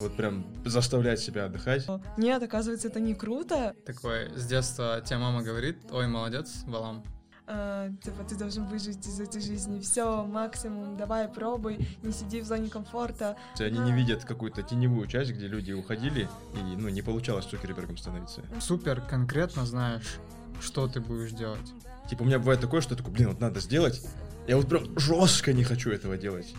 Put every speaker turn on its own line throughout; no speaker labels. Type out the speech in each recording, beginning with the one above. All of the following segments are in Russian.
Вот прям заставлять себя отдыхать.
Нет, оказывается, это не круто.
Такой, с детства тебе мама говорит, ой, молодец, Балам.
А, типа, ты должен выжить из этой жизни. Все, максимум, давай, пробуй, не сиди в зоне комфорта.
Они не видят какую-то теневую часть, где люди уходили, и ну, не получалось Цукербергом становиться.
Супер конкретно знаешь, что ты будешь делать.
Типа, у меня бывает такое, что я такой, блин, вот надо сделать. Я вот прям жестко не хочу этого делать.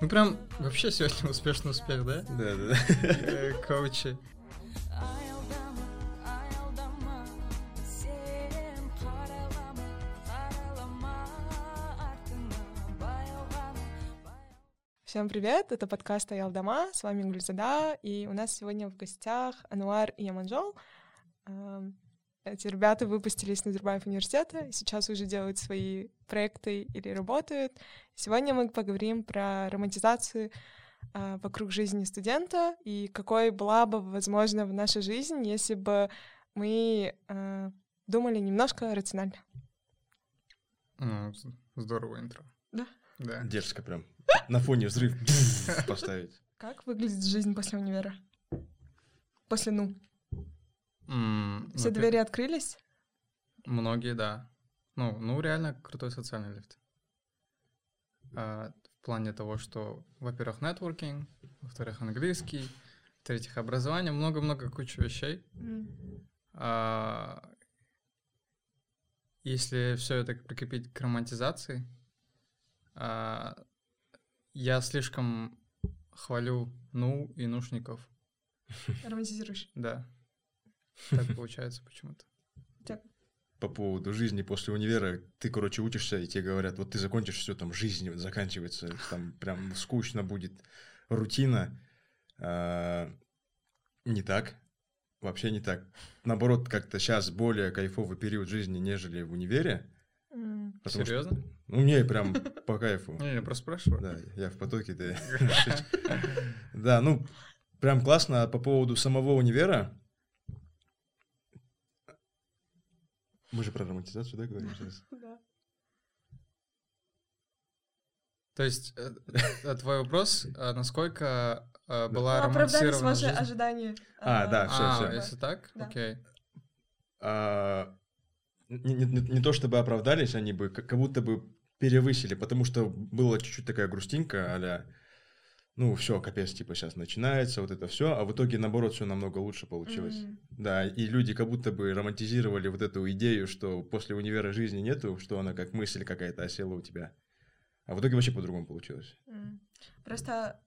Мы прям вообще сегодня успешный успех, да?
Да, да, да.
Э, Коучи.
Всем привет, это подкаст Аялдама, с вами Гульзада, и у нас сегодня в гостях Ануар и Яманжол. Эти ребята выпустились из Назарбаев университета, и сейчас уже делают свои проекты или работают. Сегодня мы поговорим про романтизацию э, вокруг жизни студента и какой была бы, возможно, в нашей жизни, если бы мы э, думали немножко рационально.
Ну, здорово интро.
Да?
Да.
Дерзко прям. На фоне взрыв поставить.
Как выглядит жизнь после универа? После «ну».
М,
Все
во-первых,
двери открылись?
Многие, да. Ну, ну, реально крутой социальный лифт. А, в плане того, что, во-первых, нетворкинг, во-вторых, английский, в-третьих, образование, много-много куча вещей. А, если все это прикрепить к романтизации, а, я слишком хвалю ну и нушников.
Романтизируешь.
Да. Так получается почему-то.
По поводу жизни после универа, ты, короче, учишься, и тебе говорят, вот ты закончишь все, там жизнь заканчивается, там прям скучно будет, рутина. А, не так. Вообще не так. Наоборот, как-то сейчас более кайфовый период жизни, нежели в универе. Потому что-
Серьезно?
ну, мне прям по кайфу.
Не, я просто спрашиваю.
Да, я в потоке, да. Да, ну, прям классно. А по поводу самого универа... Мы же про романтизацию, да, говорим сейчас?
Да.
То есть, э, э, твой вопрос, э, насколько была
Ну, оправдались
романтизирована
ваши
жизнь?
ожидания.
А, да, всё,
А,
всё.
если так, окей.
А, Не не- не- не то чтобы оправдались, они бы как как будто бы перевысили, потому что была чуть-чуть такая грустинка, а ну, все, капец, типа, сейчас начинается, вот это все, а в итоге, наоборот, все намного лучше получилось.
М.
Да, и люди как будто бы романтизировали вот эту идею, что после универа жизни нету, что она как мысль какая-то осела у тебя. А в итоге вообще по-другому получилось.
М. Просто а,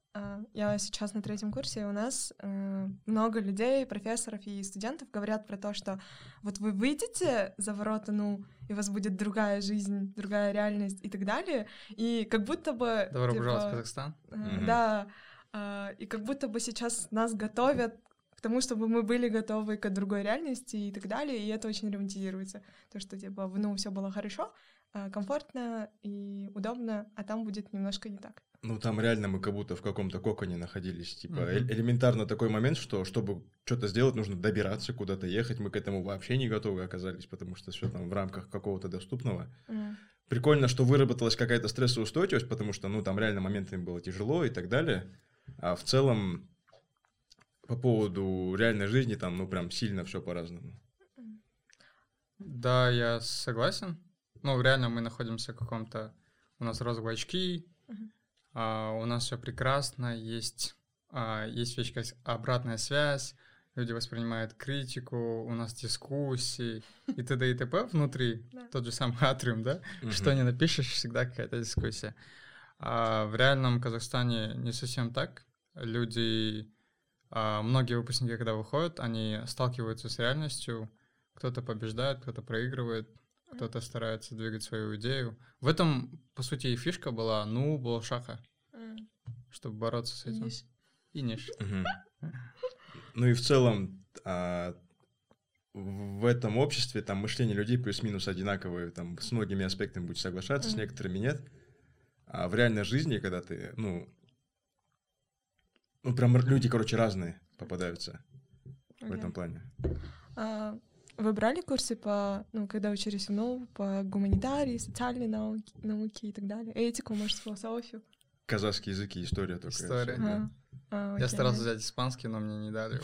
я сейчас на третьем курсе, и у нас э, много людей, профессоров и студентов говорят про то, что вот вы выйдете за ворота, ну, и у вас будет другая жизнь, другая реальность и так далее, и как будто бы...
Добро
типа,
пожаловать в Казахстан.
Мгм.
Да, а, и как будто бы сейчас нас готовят к тому, чтобы мы были готовы к другой реальности и так далее, и это очень романтизируется. То, что, типа, ну, все было хорошо, а, комфортно и удобно, а там будет немножко не так.
Ну, там реально мы как будто в каком-то коконе находились. Типа, э- элементарно такой момент, что чтобы что-то сделать, нужно добираться, куда-то ехать. Мы к этому вообще не готовы оказались, потому что все там в рамках какого-то доступного.
М.
Прикольно, что выработалась какая-то стрессоустойчивость, потому что, ну, там реально моментами было тяжело и так далее. А в целом, по поводу реальной жизни, там, ну, прям сильно все по-разному.
Да, я согласен. Ну, реально мы находимся в каком-то... У нас розовые очки,
Мгм.
А, у нас все прекрасно, есть, а, есть вещь, как обратная связь, люди воспринимают критику, у нас дискуссии и т.д. и т.п. внутри,
Да.
тот же самый атриум, да? Что не напишешь, всегда какая-то дискуссия. А в реальном Казахстане не совсем так. Люди, а, многие выпускники, когда выходят, они сталкиваются с реальностью. Кто-то побеждает, кто-то проигрывает, кто-то старается двигать свою идею. В этом, по сути, и фишка была, ну, был шаха, чтобы бороться с этим.
Видишь?
И ниш.
Мгм. Ну и в целом а, в этом обществе там мышление людей плюс-минус одинаковое, там с многими аспектами будешь соглашаться, с
Мгм.
некоторыми нет. А в реальной жизни, когда ты, ну, ну прям люди, короче, разные попадаются в
Окей.
этом плане.
А, Вы брали курсы по, ну, когда учились в НОУ, по гуманитарии, социальной науке, науке и так далее? Этику, может, философию?
Казахский язык и история только.
История.
всё, да.
А,
Я старался взять испанский, но мне не дали.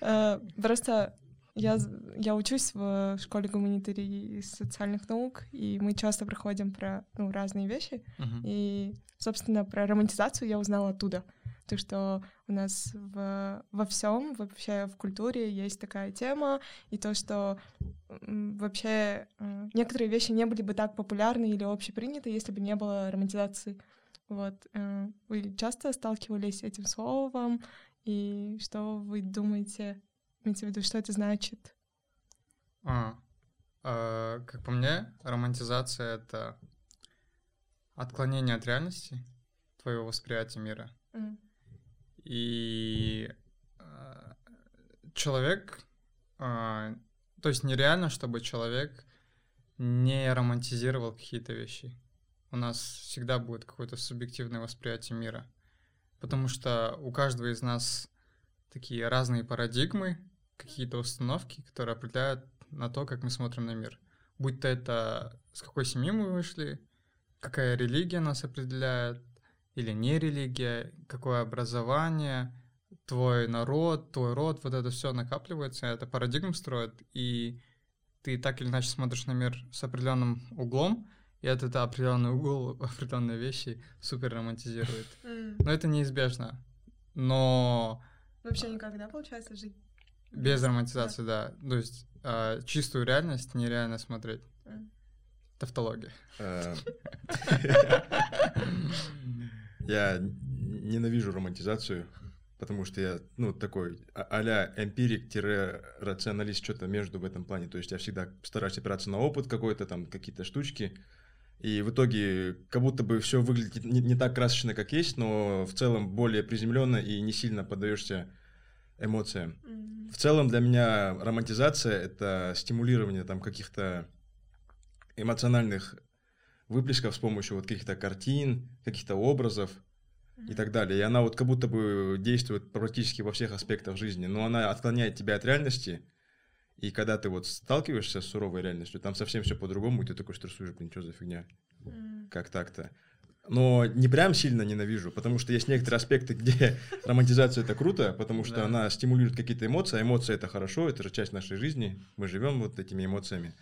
Э, Просто я, я учусь в школе гуманитарии и социальных наук, и мы часто проходим про ну, разные вещи.
Мгм.
И, собственно, про романтизацию я узнала оттуда. То, что у нас в, во всем, вообще в культуре есть такая тема, и то, что вообще э, некоторые вещи не были бы так популярны или общеприняты, если бы не было романтизации. Вот. э, Вы часто сталкивались с этим словом, и что вы думаете, имеется в виду, что это значит?
А, а, как по мне, романтизация — это отклонение от реальности твоего восприятия мира.
М,
И а, человек, а, то есть нереально, чтобы человек не романтизировал какие-то вещи. У нас всегда будет какое-то субъективное восприятие мира, потому что у каждого из нас такие разные парадигмы, какие-то установки, которые определяют на то, как мы смотрим на мир. Будь то это с какой семьи мы вышли, какая религия нас определяет, или не религия, какое образование, твой народ, твой род, вот это все накапливается, это парадигм строит, и ты так или иначе смотришь на мир с определенным углом, и этот определенный угол, определенные вещи супер романтизирует. Но это неизбежно. Но
Вообще никогда, получается, жить?
без романтизации, да. То есть а, чистую реальность нереально смотреть. Тавтология.
Я ненавижу романтизацию, потому что я, ну, такой а- а-ля эмпирик-рационалист, что-то между в этом плане. То есть я всегда стараюсь опираться на опыт какой-то, там, какие-то штучки. И в итоге как будто бы все выглядит не, не так красочно, как есть, но в целом более приземленно и не сильно поддаешься эмоциям.
М,
В целом для меня романтизация — это стимулирование там каких-то эмоциональных выплесков с помощью вот каких-то картин, каких-то образов и так далее. И она вот как будто бы действует практически во всех аспектах жизни, но она отклоняет тебя от реальности, и когда ты вот сталкиваешься с суровой реальностью, там совсем все по-другому, и ты такой стрессуешь, блин, что за фигня,
м.
как так-то. Но не прям сильно ненавижу, потому что есть некоторые аспекты, где романтизация это круто, потому что
Да.
она стимулирует какие-то эмоции, а эмоции это хорошо, это же часть нашей жизни, мы живем вот этими эмоциями.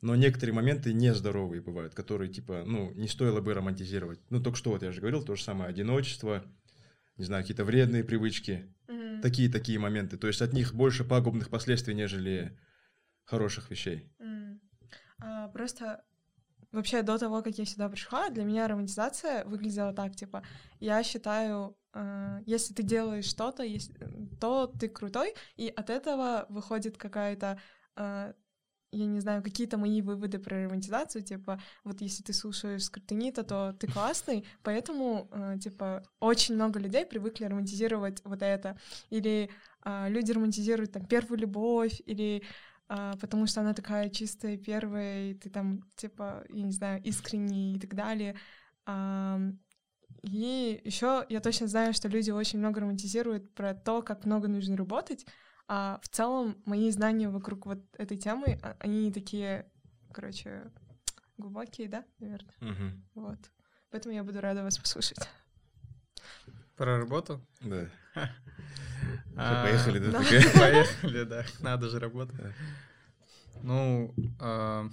Но некоторые моменты нездоровые бывают, которые типа, ну, не стоило бы романтизировать. Ну, только что вот я же говорил, то же самое одиночество, не знаю, какие-то вредные привычки,
М.
такие-такие моменты. То есть от них больше пагубных последствий, нежели хороших вещей.
М. А, Просто вообще до того, как я сюда пришла, для меня романтизация выглядела так, типа, я считаю, э, если ты делаешь что-то, ес- то ты крутой, и от этого выходит какая-то э, я не знаю, какие-то мои выводы про романтизацию, типа, вот если ты слушаешь скриптонита, то ты классный, поэтому, э, типа, очень много людей привыкли романтизировать вот это. Или а, люди романтизируют там первую любовь, или а, потому что она такая чистая, первая, и ты там, типа, я не знаю, искренний и так далее. И еще я точно знаю, что люди очень много романтизируют про то, как много нужно работать, а в целом мои знания вокруг вот этой темы, а- они такие, короче, глубокие, да, наверное,
Мгм.
вот. Поэтому я буду рада вас послушать.
Про работу?
Да.
А,
поехали, да?
Поехали, да. Надо же работать.
Да.
Ну, а,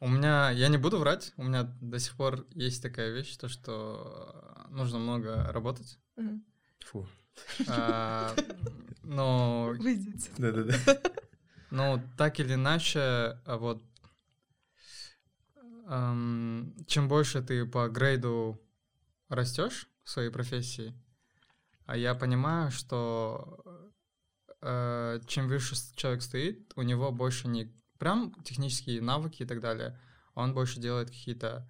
у меня, я не буду врать, у меня до сих пор есть такая вещь, то что нужно много работать.
Фу.
А, Но,
Выйдите.
Да-да-да.
но так или иначе, а вот чем больше ты по грейду растешь в своей профессии, а я понимаю, что э, чем выше человек стоит, у него больше не прям технические навыки и так далее, он больше делает какие-то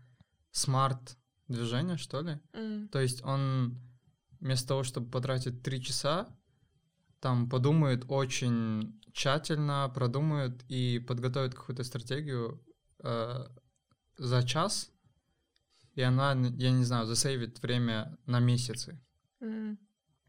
смарт движения, что ли.
М.
То есть он вместо того, чтобы потратить три часа, там подумает очень тщательно, продумает и подготовит какую-то стратегию э, за час, и она, я не знаю, засейвит время на месяцы.
М.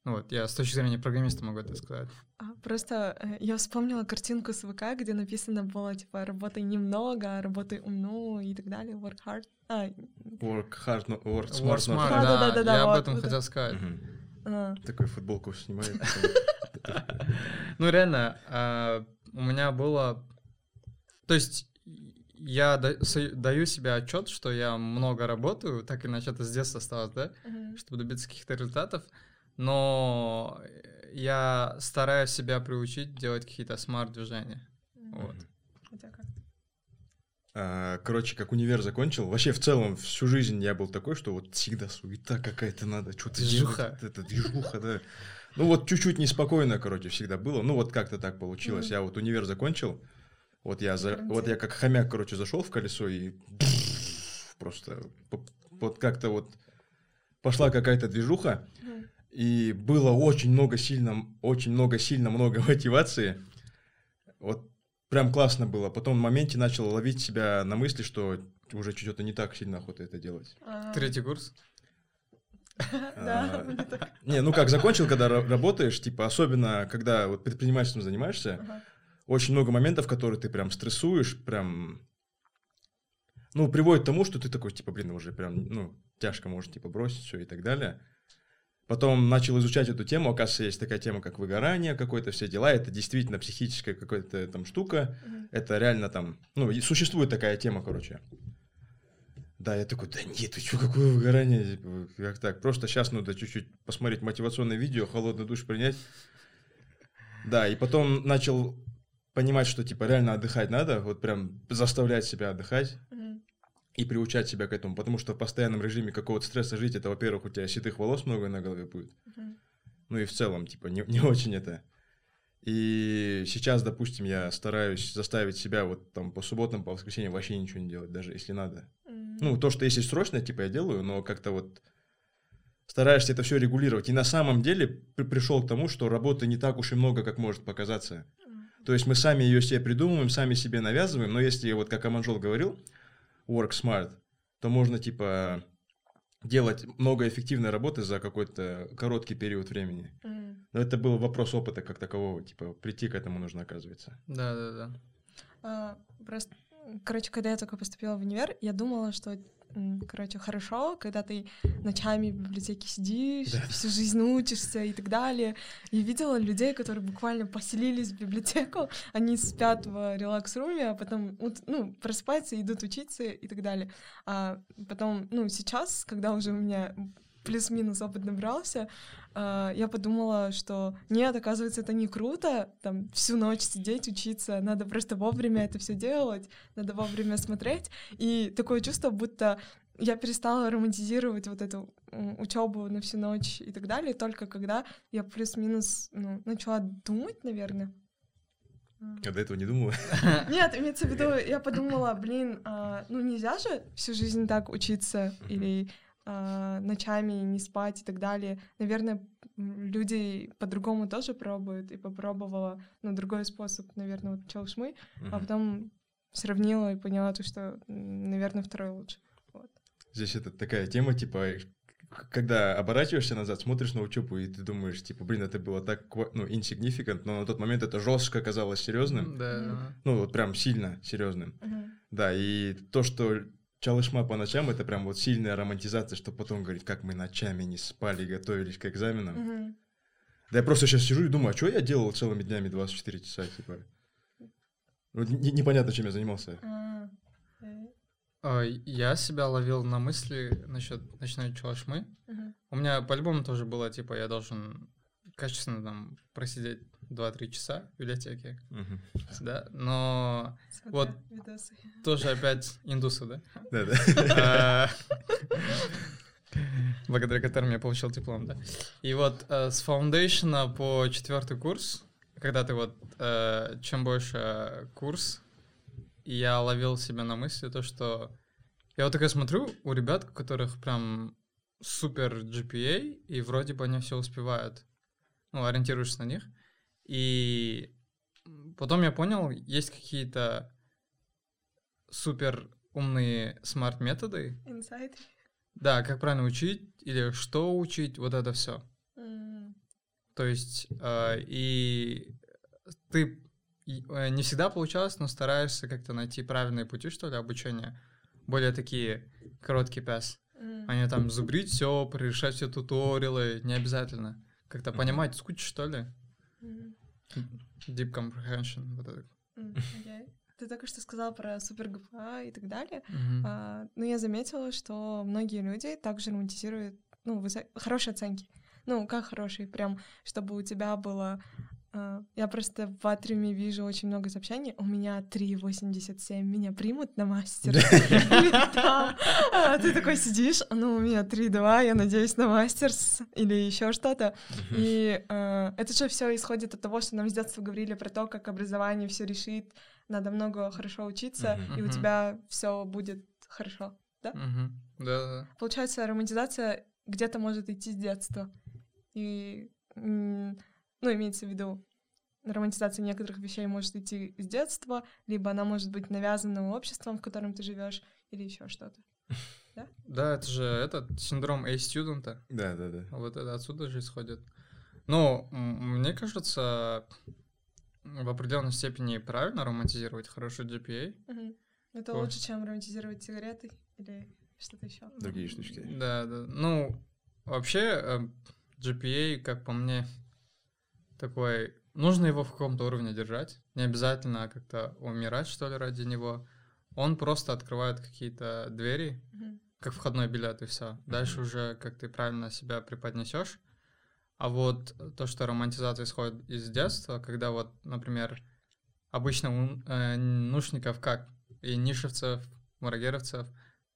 Ну вот, я с точки зрения программиста могу это сказать.
А, просто э, я вспомнила картинку с ВК, где написано было, типа, работай немного, работай умно и так далее, work hard. А,
Work hard, no, work smart,
Work smart.
Да, да, да, да,
я
вот,
об этом
вот
хотел сказать.
Мгм.
а,
Такую футболку снимает.
Ну, реально, а, у меня было... То есть я даю себе отчет, что я много работаю, так иначе это с детства осталось, да, чтобы добиться каких-то результатов, но я стараюсь себя приучить делать какие-то смарт-движения. Вот.
У тебя как?
А, Короче, как универ закончил, вообще в целом всю жизнь я был такой, что вот всегда суета какая-то надо, что-то
Движуха.
делать. Это движуха, да. Ну вот чуть-чуть неспокойно, короче, всегда было. Ну вот как-то так получилось. Я вот универ закончил, вот я, за... Вот я как хомяк, короче, зашел в колесо и просто вот как-то вот пошла какая-то движуха. И было очень много сильно, очень много сильно много мотивации. Вот прям классно было. Потом в моменте начал ловить себя на мысли, что уже что-то не так сильно охота это делать.
А,
Третий курс?
Да,
А,
так.
Не, ну как, закончил, когда ра- работаешь, типа, особенно, когда вот предпринимательством занимаешься, очень много моментов, которые ты прям стрессуешь, прям, ну, приводит к тому, что ты такой, типа, блин, уже прям, ну, тяжко может, типа, бросить все и так далее. Потом начал изучать эту тему, оказывается, есть такая тема, как выгорание, какое-то все дела, это действительно психическая какая-то там штука,
Мгм.
это реально там, ну, существует такая тема, короче. Да, я такой, да нет, ты что, какое выгорание, типа, как так, просто сейчас надо чуть-чуть посмотреть мотивационное видео, холодный душ принять. Да, и потом начал понимать, что, типа, реально отдыхать надо, вот прям заставлять себя отдыхать
Мгм.
И приучать себя к этому, потому что в постоянном режиме какого-то стресса жить, это, во-первых, у тебя седых волос много на голове будет,
Мгм.
ну и в целом, типа, не, не очень это. И сейчас, допустим, я стараюсь заставить себя вот там по субботам, по воскресеньям вообще ничего не делать, даже если надо.
Мгм.
Ну, то, что если срочно, типа, я делаю, но как-то вот стараешься это все регулировать. И на самом деле при- пришел к тому, что работы не так уж и много, как может показаться.
Мгм.
То есть мы сами ее себе придумываем, сами себе навязываем, но если, вот как Аманжол говорил, work smart, то можно, типа, делать много эффективной работы за какой-то короткий период времени.
Мгм.
Но это был вопрос опыта как такового, типа, прийти к этому нужно, оказывается.
Да-да-да.
А, Просто, короче, когда я только поступила в универ, я думала, что, короче, хорошо, когда ты ночами в библиотеке сидишь,
Да.
всю жизнь учишься и так далее. Я видела людей, которые буквально поселились в библиотеку, они спят в релакс-руме, а потом ну, просыпаются, идут учиться и так далее. А потом, ну, сейчас, когда уже у меня плюс-минус опыт набрался, а, я подумала, что нет, оказывается, это не круто, там всю ночь сидеть, учиться, надо просто вовремя это все делать, надо вовремя смотреть. И такое чувство, будто я перестала романтизировать вот эту учебу на всю ночь и так далее, только когда я плюс-минус ну, начала думать, наверное.
Я до этого не думала.
Нет, имеется в виду, я подумала, блин, а, ну нельзя же всю жизнь так учиться или ночами не спать и так далее. Наверное, люди по-другому тоже пробуют, и попробовала, ну, другой способ, наверное, вот челшмы, а
Мгм.
потом сравнила и поняла то, что, наверное, второй лучше.
Здесь это такая тема, типа, когда оборачиваешься назад, смотришь на учебу, и ты думаешь, типа, блин, это было так, ну, insignificant, но на тот момент это жестко казалось серьезным.
Да.
Ну, вот прям сильно серьезным. Да, и то, что Чалышма по ночам, это прям вот сильная романтизация, что потом говорит, как мы ночами не спали, готовились к экзаменам.
Мгм.
Да я просто сейчас сижу и думаю, а что я делал целыми днями 24 часа, типа? Вот не- непонятно, чем я занимался.
А,
А, Я себя ловил на мысли насчет ночной чалашмы.
мгм.
У меня по-любому тоже было, типа, я должен качественно там просидеть 2-3 часа в библиотеке,
Мгм.
да, но
Смотря
Вот.
видосы.
тоже опять индусы, да?
Да-да.
А, благодаря которым я получил диплом, да. И вот э, с фаундейшена по четвертый курс, когда ты вот э, чем больше курс, я ловил себя на мысли то, что я вот такой смотрю у ребят, у которых прям супер GPA, и вроде бы они все успевают, ну, ориентируешься на них. И потом я понял, есть какие-то супер умные смарт-методы,
Инсайд.
да, как правильно учить или что учить, вот это все.
М,
То есть, э, и ты э, не всегда получалось, но стараешься как-то найти правильные пути, что ли, обучения. Более такие короткий пес.
М.
А не там зубрить все, решать все туториалы, не обязательно. Как-то
Мгм.
понимать суть, что ли. Deep comprehension, вот это.
Окей. Ты только что сказал про супер ГПА и так далее.
Мгм.
А, ну, я заметила, что многие люди также романтизируют, ну, высо- хорошие оценки. Ну, как хорошие, прям, чтобы у тебя было... а, я просто в Атриуме вижу очень много сообщений. У меня 3,87, меня примут на мастер. А Ты такой сидишь, ну, у меня 3,2, я надеюсь на мастерс или еще что-то. И это же все исходит от того, что нам с детства говорили про то, как образование все решит, надо много хорошо учиться, и у тебя все будет хорошо.
Мгм. Да-да-да.
Получается, романтизация где-то может идти с детства. И, ну, имеется в виду, романтизация некоторых вещей может идти с детства, либо она может быть навязана обществом, в котором ты живешь, или еще что-то.
Да, это же этот синдром A-студента.
Да, да, да.
Вот это отсюда же исходит. Ну, мне кажется, в определенной степени правильно романтизировать хороший GPA.
Мгм. Это
Ой.
лучше, чем романтизировать сигареты или что-то еще.
Другие штучки.
Да, да. Ну, вообще, э, GPA, как по мне, такой... Нужно его в каком-то уровне держать. Не обязательно как-то умирать, что ли, ради него. Он просто открывает какие-то двери,
Мгм.
как входной билет, и все. Дальше уже как ты правильно себя преподнесешь. А вот то, что романтизация исходит из детства, когда вот, например, обычно у э, нушников как и нишевцев, марагеровцев,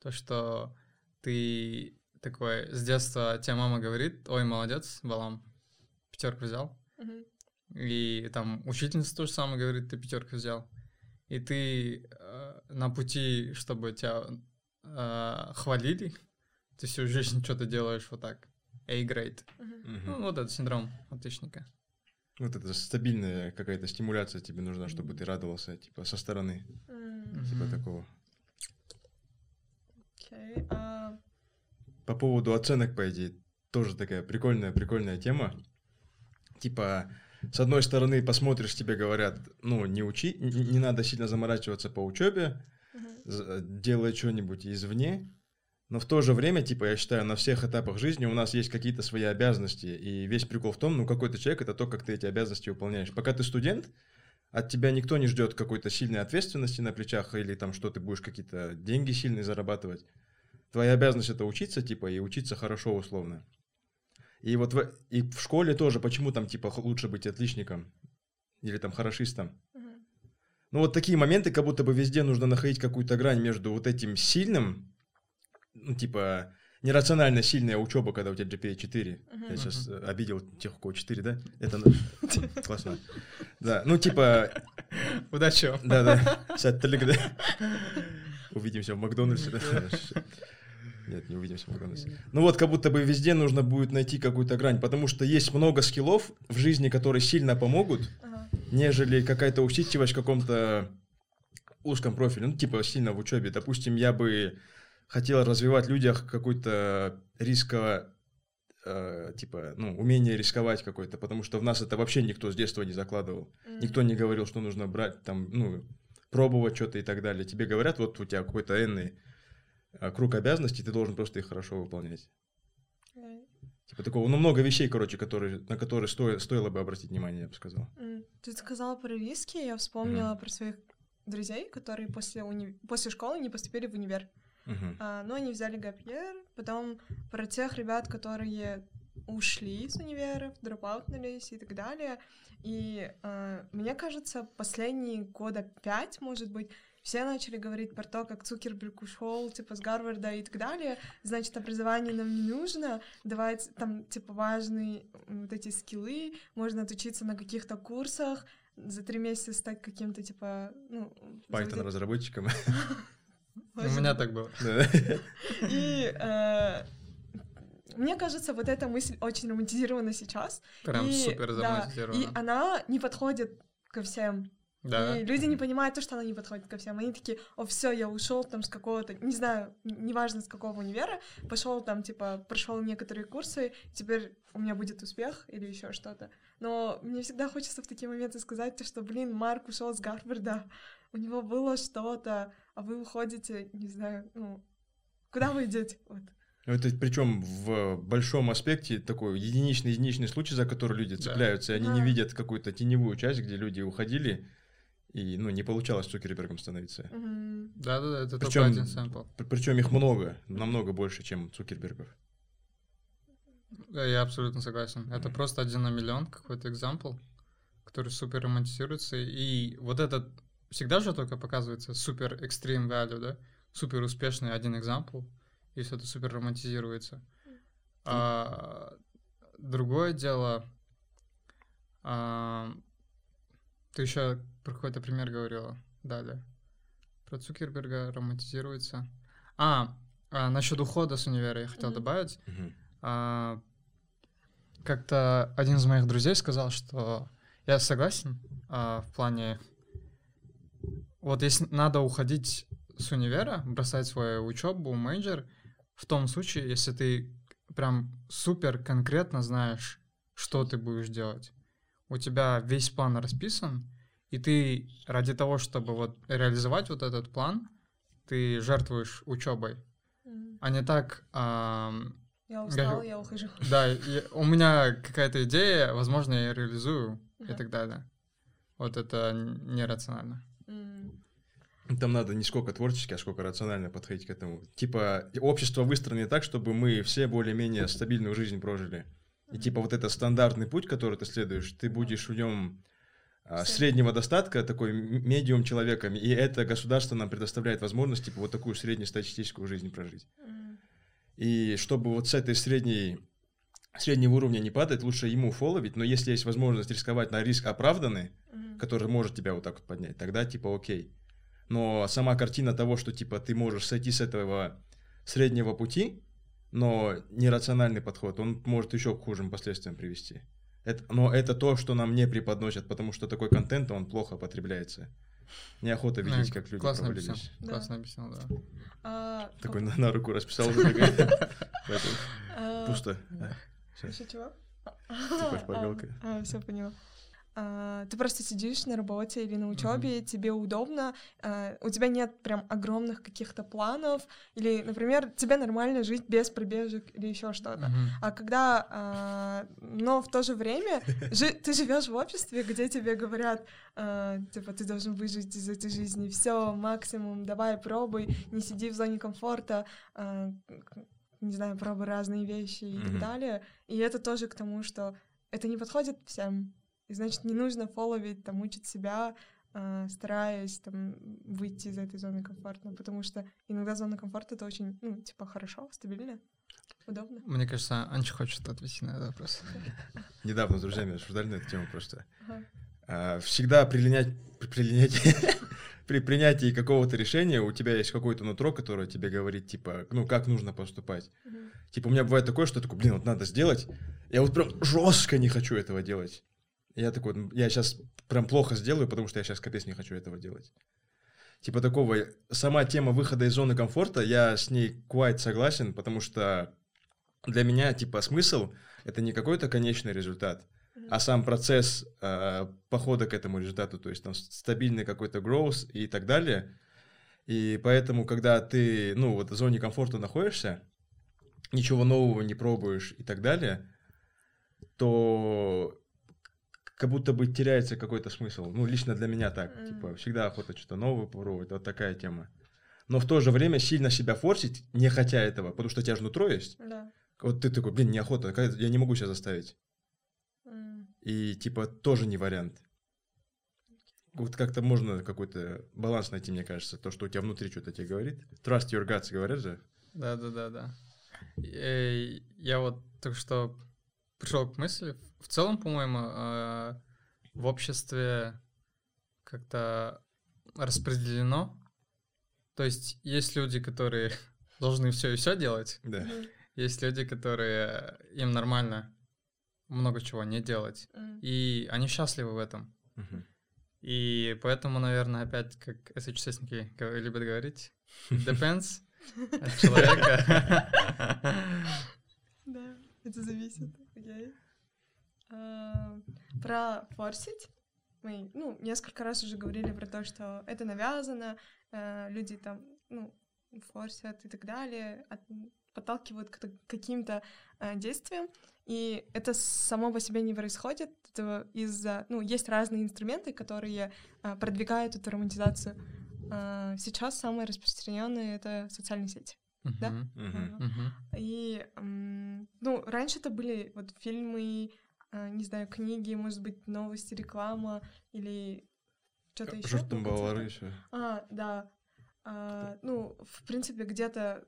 то, что ты такой с детства тебе мама говорит, ой, молодец, Балам, пятерку взял. И там учительница тоже самое говорит, ты пятерку взял. И ты э, на пути, чтобы тебя э, хвалили, ты всю жизнь что-то делаешь вот так. A-grade.
Мгм.
Ну, вот этот синдром отличника.
Вот это стабильная какая-то стимуляция тебе нужна, чтобы ты радовался, типа, со стороны,
М,
типа такого.
Окей. А,
По поводу оценок, по идее, тоже такая прикольная, прикольная тема. Типа, с одной стороны, посмотришь, тебе говорят, ну, не учи, не надо сильно заморачиваться по учебе, з- делай что-нибудь извне, но в то же время, типа, я считаю, на всех этапах жизни у нас есть какие-то свои обязанности, и весь прикол в том, ну, какой ты человек, это то, как ты эти обязанности выполняешь. Пока ты студент, от тебя никто не ждет какой-то сильной ответственности на плечах, или там, что ты будешь какие-то деньги сильные зарабатывать. Твоя обязанность это учиться, типа, и учиться хорошо условно. И вот в, и в школе тоже, почему там, типа, лучше быть отличником или там хорошистом? Ну, вот такие моменты, как будто бы везде нужно находить какую-то грань между вот этим сильным, ну, типа, нерационально сильная учеба, когда у тебя GPA 4. Я
Мгм.
сейчас э, обидел тех, у кого 4, да? Это классно. Да, ну, типа,
Удачи вам.
да-да, сядь только, да. Увидимся в Макдональдсе, да? Нет, не увидимся в Макдональдсе. Ну вот, как будто бы везде нужно будет найти какую-то грань, потому что есть много скиллов в жизни, которые сильно помогут,
Ага.
нежели какая-то усидчивость в каком-то узком профиле, ну, типа, сильно в учебе. Допустим, я бы хотел развивать в людях какой-то рисково, э, типа, ну, умение рисковать какое-то, потому что в нас это вообще никто с детства не закладывал.
М.
Никто не говорил, что нужно брать, там, ну, пробовать что-то и так далее. Тебе говорят, вот у тебя какой-то энный круг обязанностей, ты должен просто их хорошо выполнять.
Окей.
Типа такого, ну, много вещей, короче, которые, на которые стоило, стоило бы обратить внимание, я бы сказал.
М, Ты сказала про риски, я вспомнила про своих друзей, которые после, уни... после школы не поступили в универ.
Мгм.
А, ну, они взяли гапьер, потом про тех ребят, которые ушли из универов, дропаутнулись и так далее. И а, мне кажется, последние года пять, может быть, все начали говорить про то, как Цукерберг ушел, типа, с Гарварда и так далее. Значит, образование нам не нужно. Давать там, типа, важные вот эти скиллы. Можно отучиться на каких-то курсах, за три месяца стать каким-то, типа, ну...
Python разработчиком.
У меня так было.
И э, мне кажется, вот эта мысль очень романтизирована сейчас.
Прям
И,
супер
да,
замонтировано.
И она не подходит ко всем.
Да.
И люди не понимают то, что она не подходит ко всем. Они такие, о, все, я ушел там с какого-то, не знаю, неважно с какого универа, пошел там, типа, прошел некоторые курсы, теперь у меня будет успех или еще что-то. Но мне всегда хочется в такие моменты сказать, то, что, блин, Марк ушел с Гарварда, у него было что-то, а вы уходите, не знаю, ну, куда вы идете? Вот.
Ну, Это причем в большом аспекте такой единичный единичный случай, за который люди
Да.
цепляются, и они не
Да.
видят какую-то теневую часть, где люди уходили, и ну, не получалось Цукербергом становиться.
Да-да-да, это
Причем-
только один сэмпл.
Причем их много, намного больше, чем Цукербергов.
Да, я абсолютно согласен. Это просто один на миллион какой-то экзампл, который супер романтизируется. И вот этот всегда же только показывается супер extreme value, да? Супер успешный один экзампл, и все это супер романтизируется. А, другое дело, а, ты еще про какой-то пример говорила далее. Про Цукерберга романтизируется. А, а насчет ухода с универа я хотел
Мгм.
добавить.
Мгм.
А, как-то один из моих друзей сказал, что я согласен а, в плане, вот если надо уходить с универа, бросать свою учебу, major, в том случае, если ты прям супер конкретно знаешь, что ты будешь делать. У тебя весь план расписан, и ты ради того, чтобы вот реализовать вот этот план, ты жертвуешь учебой,
Мгм.
а не так, ам,
Я устал,
говорю-
я ухожу.
да, я- у меня какая-то идея, возможно, я ее реализую и
Ага.
так далее. Вот это нерационально.
М.
Там надо не сколько творчески, а сколько рационально подходить к этому. Типа, общество выстроено так, чтобы мы все более-менее стабильную жизнь прожили. И типа вот это стандартный путь, который ты следуешь, ты будешь в нем а, среднего достатка, такой медиум человеком, и это государство нам предоставляет возможность, типа, вот такую среднестатистическую жизнь прожить.
М.
И чтобы вот с этой средней, среднего уровня не падать, лучше ему фолловить, но если есть возможность рисковать на риск оправданный,
Мгм.
который может тебя вот так вот поднять, тогда типа окей. Но сама картина того, что типа ты можешь сойти с этого среднего пути, но нерациональный подход, он может еще к хужим последствиям привести. Это, но это то, что нам не преподносят, потому что такой контент, он плохо потребляется. Неохота видеть, как люди
Классно
провалились.
объяснил.
Да.
Классно объяснил, да.
А,
Такой на, на руку расписал.
а,
Пусто.
Еще чего?
Типа шпаргалка.
все поняла. А, ты просто сидишь на работе или на учебе, тебе удобно, а, у тебя нет прям огромных каких-то планов, или, например, тебе нормально жить без пробежек или еще что-то.
Мгм.
А когда, а, но в то же время ты живешь в обществе, где тебе говорят, типа, ты должен выжить из этой жизни, все, максимум, давай, пробуй, не сиди в зоне комфорта, не знаю, пробуй разные вещи и так далее. И это тоже к тому, что это не подходит всем. И значит, не нужно фолловить, там, учить себя, а, стараясь там выйти из этой зоны комфорта, потому что иногда зона комфорта это очень, ну, типа, хорошо, стабильно, удобно.
Мне кажется, Анча хочет ответить на этот вопрос.
Недавно с друзьями обсуждали на эту тему просто. А, Всегда прилинять, при, при принятии какого-то решения у тебя есть какое-то нутро, которое тебе говорит, типа, ну, как нужно поступать. Типа, у меня бывает такое, что я такой, блин, вот надо сделать. Я вот прям жестко не хочу этого делать. Я такой, «Ну, я сейчас прям плохо сделаю, потому что я сейчас капец не хочу этого делать. Типа такого, сама тема выхода из зоны комфорта, я с ней quite согласен, потому что для меня, типа, смысл — это не какой-то конечный результат, а сам процесс э, похода к этому результату, то есть там стабильный какой-то growth и так далее. И поэтому, когда ты, ну, вот в зоне комфорта находишься, ничего нового не пробуешь и так далее, то как будто бы теряется какой-то смысл. Ну, лично для меня так.
Мгм.
Типа, всегда охота что-то новое попробовать. Вот такая тема. Но в то же время сильно себя форсить, не хотя этого, потому что у тебя же нутро есть.
Да.
Вот ты такой, блин, неохота, я не могу себя заставить. И типа тоже не вариант. Вот как-то можно какой-то баланс найти, мне кажется, то, что у тебя внутри что-то тебе говорит. Trust your guts, говорят же.
Да, да, да, да. И Я вот только что пришел к мысли. В целом, по-моему, э, в обществе как-то распределено. То есть есть люди, которые должны все и все делать.
Да.
Есть люди, которые им нормально много чего не делать.
М.
И они счастливы в этом.
Мгм.
И поэтому, наверное, опять, как СЧСники любят говорить, depends от человека.
Да, это зависит. Окей. А, Про форсить мы, ну, несколько раз уже говорили про то, что это навязано, э, люди там, ну, форсят и так далее, от- подталкивают к каким-то э, действиям, и это само по себе не происходит, из-за, ну, есть разные инструменты, которые э, продвигают эту романтизацию. Э, Сейчас самые распространенные это социальные сети. Да?
Мгм.
Мгм.
Мгм.
И, ну, раньше это были вот фильмы, э, не знаю, книги, может быть, новости, реклама или что-то еще.
Журтом балары еще.
А, да. А, ну, в принципе, где-то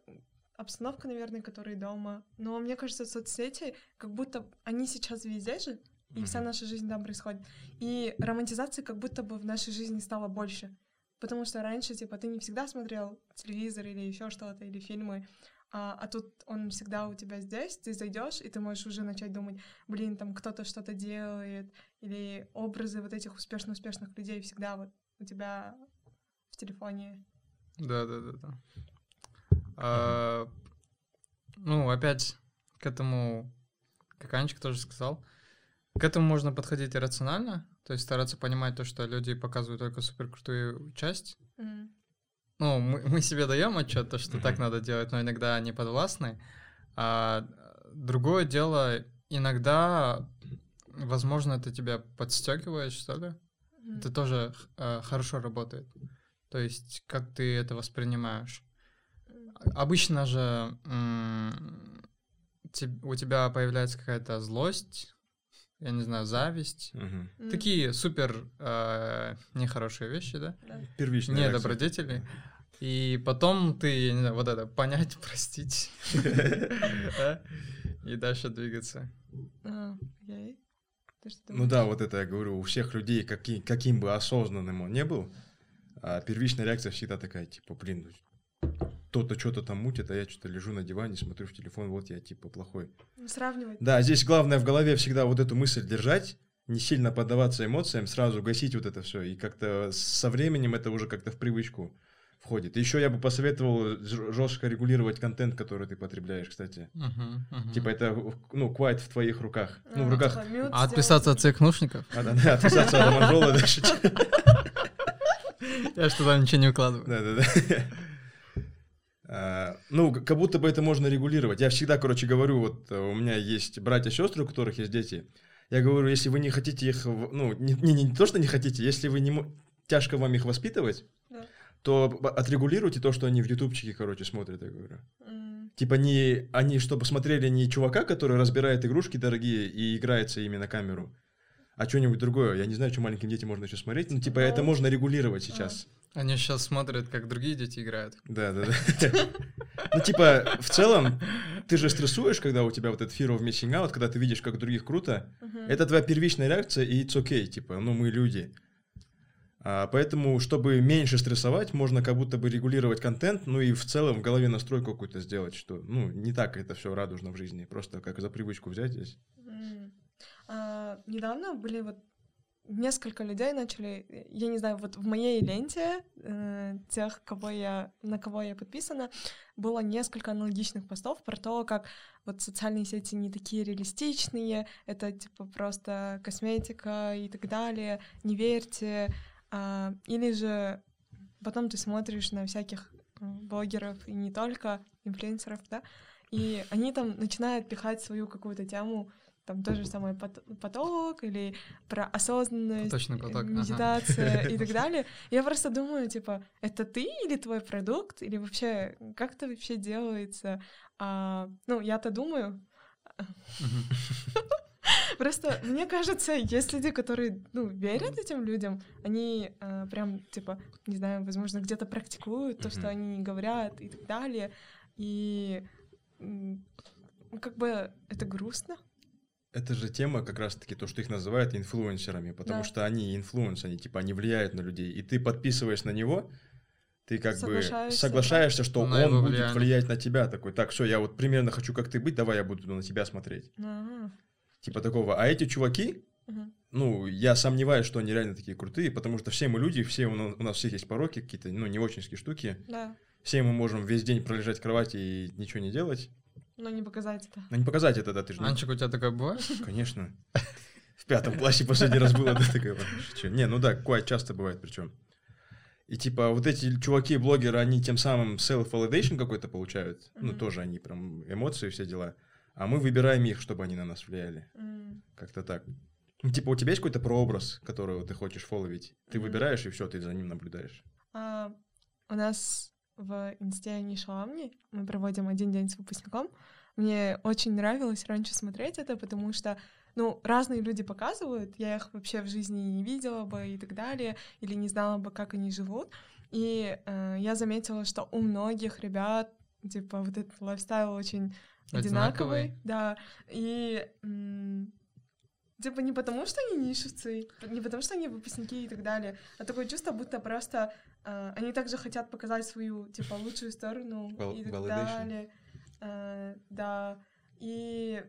обстановка, наверное, которая дома. Но мне кажется, соцсети, как будто они сейчас везде же, и вся
Мгм.
наша жизнь там происходит. И романтизации как будто бы в нашей жизни стало больше. Потому что раньше, типа, ты не всегда смотрел телевизор или еще что-то, или фильмы, а, а тут он всегда у тебя здесь, ты зайдешь, и ты можешь уже начать думать, блин, там кто-то что-то делает, или образы вот этих успешно-успешных людей всегда вот у тебя в телефоне.
Да, да, да, да. А, ну, опять к этому, как Анечка тоже сказал, к этому можно подходить рационально, то есть стараться понимать то, что люди показывают только суперкрутую часть.
М.
Ну, мы, мы себе даем отчет, то, что так
Мгм.
надо делать, но иногда они подвластны. А другое дело, иногда, возможно, это тебя подстегивает, что ли.
М.
Это тоже э, хорошо работает. То есть, как ты это воспринимаешь. Обычно же м, у тебя появляется какая-то злость, я не знаю, зависть.
М.
Такие супер э, нехорошие вещи, да?
Да.
Первичная
Не
реакция.
добродетели. И потом ты, я не знаю, вот это, понять, простить. И дальше двигаться.
А,
Ну да, вот это я говорю, у всех людей, каки- каким бы осознанным он не был, а первичная реакция всегда такая, типа, блин, ну, кто-то что-то там мутит, а я что-то лежу на диване, смотрю в телефон, вот я типа плохой.
Ну, Сравнивать.
Да, здесь главное в голове всегда вот эту мысль держать, не сильно поддаваться эмоциям, сразу гасить вот это все, и как-то со временем это уже как-то в привычку входит. Еще я бы посоветовал жестко регулировать контент, который ты потребляешь, кстати.
Мгм, мгм.
Типа это, ну, quite в твоих руках. Ну, в руках...
А отписаться от всех наушников?
А, да, да, отписаться от манжола дальше.
Я что там ничего не укладываю.
Да-да-да. А, Ну, как будто бы это можно регулировать. Я всегда, короче, говорю, вот э, у меня есть братья-сестры, у которых есть дети. Я говорю, если вы не хотите их, ну, не, не, не то, что не хотите, если вы не тяжко вам их воспитывать,
Да.
то отрегулируйте то, что они в ютубчике, короче, смотрят, я говорю.
М.
Типа не, они чтобы смотрели не чувака, который разбирает игрушки дорогие и играется ими на камеру, а что-нибудь другое. Я не знаю, что маленьким детям можно еще смотреть. Ну, типа, это
Ну,
можно регулировать сейчас.
Они сейчас смотрят, как другие дети играют.
Да, да, да. Ну, типа, в целом, ты же стрессуешь, когда у тебя вот этот fear of missing out, когда ты видишь, как у других круто. Это твоя первичная реакция, и it's okay, типа, ну, мы люди. А, поэтому, чтобы меньше стрессовать, можно как будто бы регулировать контент, ну и в целом в голове настройку какую-то сделать, что, ну, не так это все радужно в жизни, просто как за привычку взять здесь.
А, недавно были вот несколько людей начали, э, я не знаю, вот в моей ленте э, тех, кого я, на кого я подписана, было несколько аналогичных постов про то, как вот социальные сети не такие реалистичные, это типа просто косметика и так далее, не верьте. А, или же потом ты смотришь на всяких э, блогеров и не только инфлюенсеров, да, и они там начинают пихать свою какую-то тему, там то же самое пот- поток или про осознанность,
Поточный поток,
э,
ага.
медитация и так далее. Я просто думаю, типа, это ты или твой продукт, или вообще, как это вообще делается? А, ну, я-то думаю. Просто мне кажется, есть люди, которые, ну, верят этим людям, они э, прям, типа, не знаю, возможно, где-то практикуют то, что они говорят и так далее. И как бы это грустно.
Это же тема как раз-таки то, что их называют инфлюенсерами, потому
Да.
что они influence, они типа они влияют на людей, и ты подписываясь на него, ты как бы
Соглашаешься,
соглашаешься, что
На
он будет
влияние.
влиять на тебя, такой, так, все, я вот примерно хочу, как ты быть, давай я буду на тебя смотреть.
Ага.
Типа такого. А эти чуваки,
Мгм.
ну, я сомневаюсь, что они реально такие крутые, потому что все мы люди, все у нас, у нас всех есть пороки какие-то, ну, не очень штуки.
Да.
Все мы можем весь день пролежать в кровати и ничего не делать.
Но не показать это.
Но не показать это, да, ты же...
Анчик, у тебя такое бывает?
Конечно. В пятом классе последний раз было, да, такое. Не, ну да, quite часто бывает причем. И типа вот эти чуваки-блогеры, они тем самым self-validation какой-то получают. Ну,
Мгм.
тоже они прям эмоции, все дела. А мы выбираем их, чтобы они на нас влияли.
М,
Как-то так. Ну, типа, у тебя есть какой-то прообраз, которого ты хочешь фолловить? Ты
Мгм.
выбираешь, и все, ты за ним наблюдаешь.
а, У нас в инсте не шаломни, мы проводим один день с выпускником. Мне очень нравилось раньше смотреть это, потому что, ну, разные люди показывают, я их вообще в жизни не видела бы и так далее, или не знала бы, как они живут. И э, я заметила, что у многих ребят, типа, вот этот лайфстайл очень одинаковый,
Одинаковый.
да, и м, типа не потому, что они нишевцы, не потому, что они выпускники и так далее, а такое чувство, будто просто э, они также хотят показать свою, типа, лучшую сторону и так
validation.
далее. Э, да, и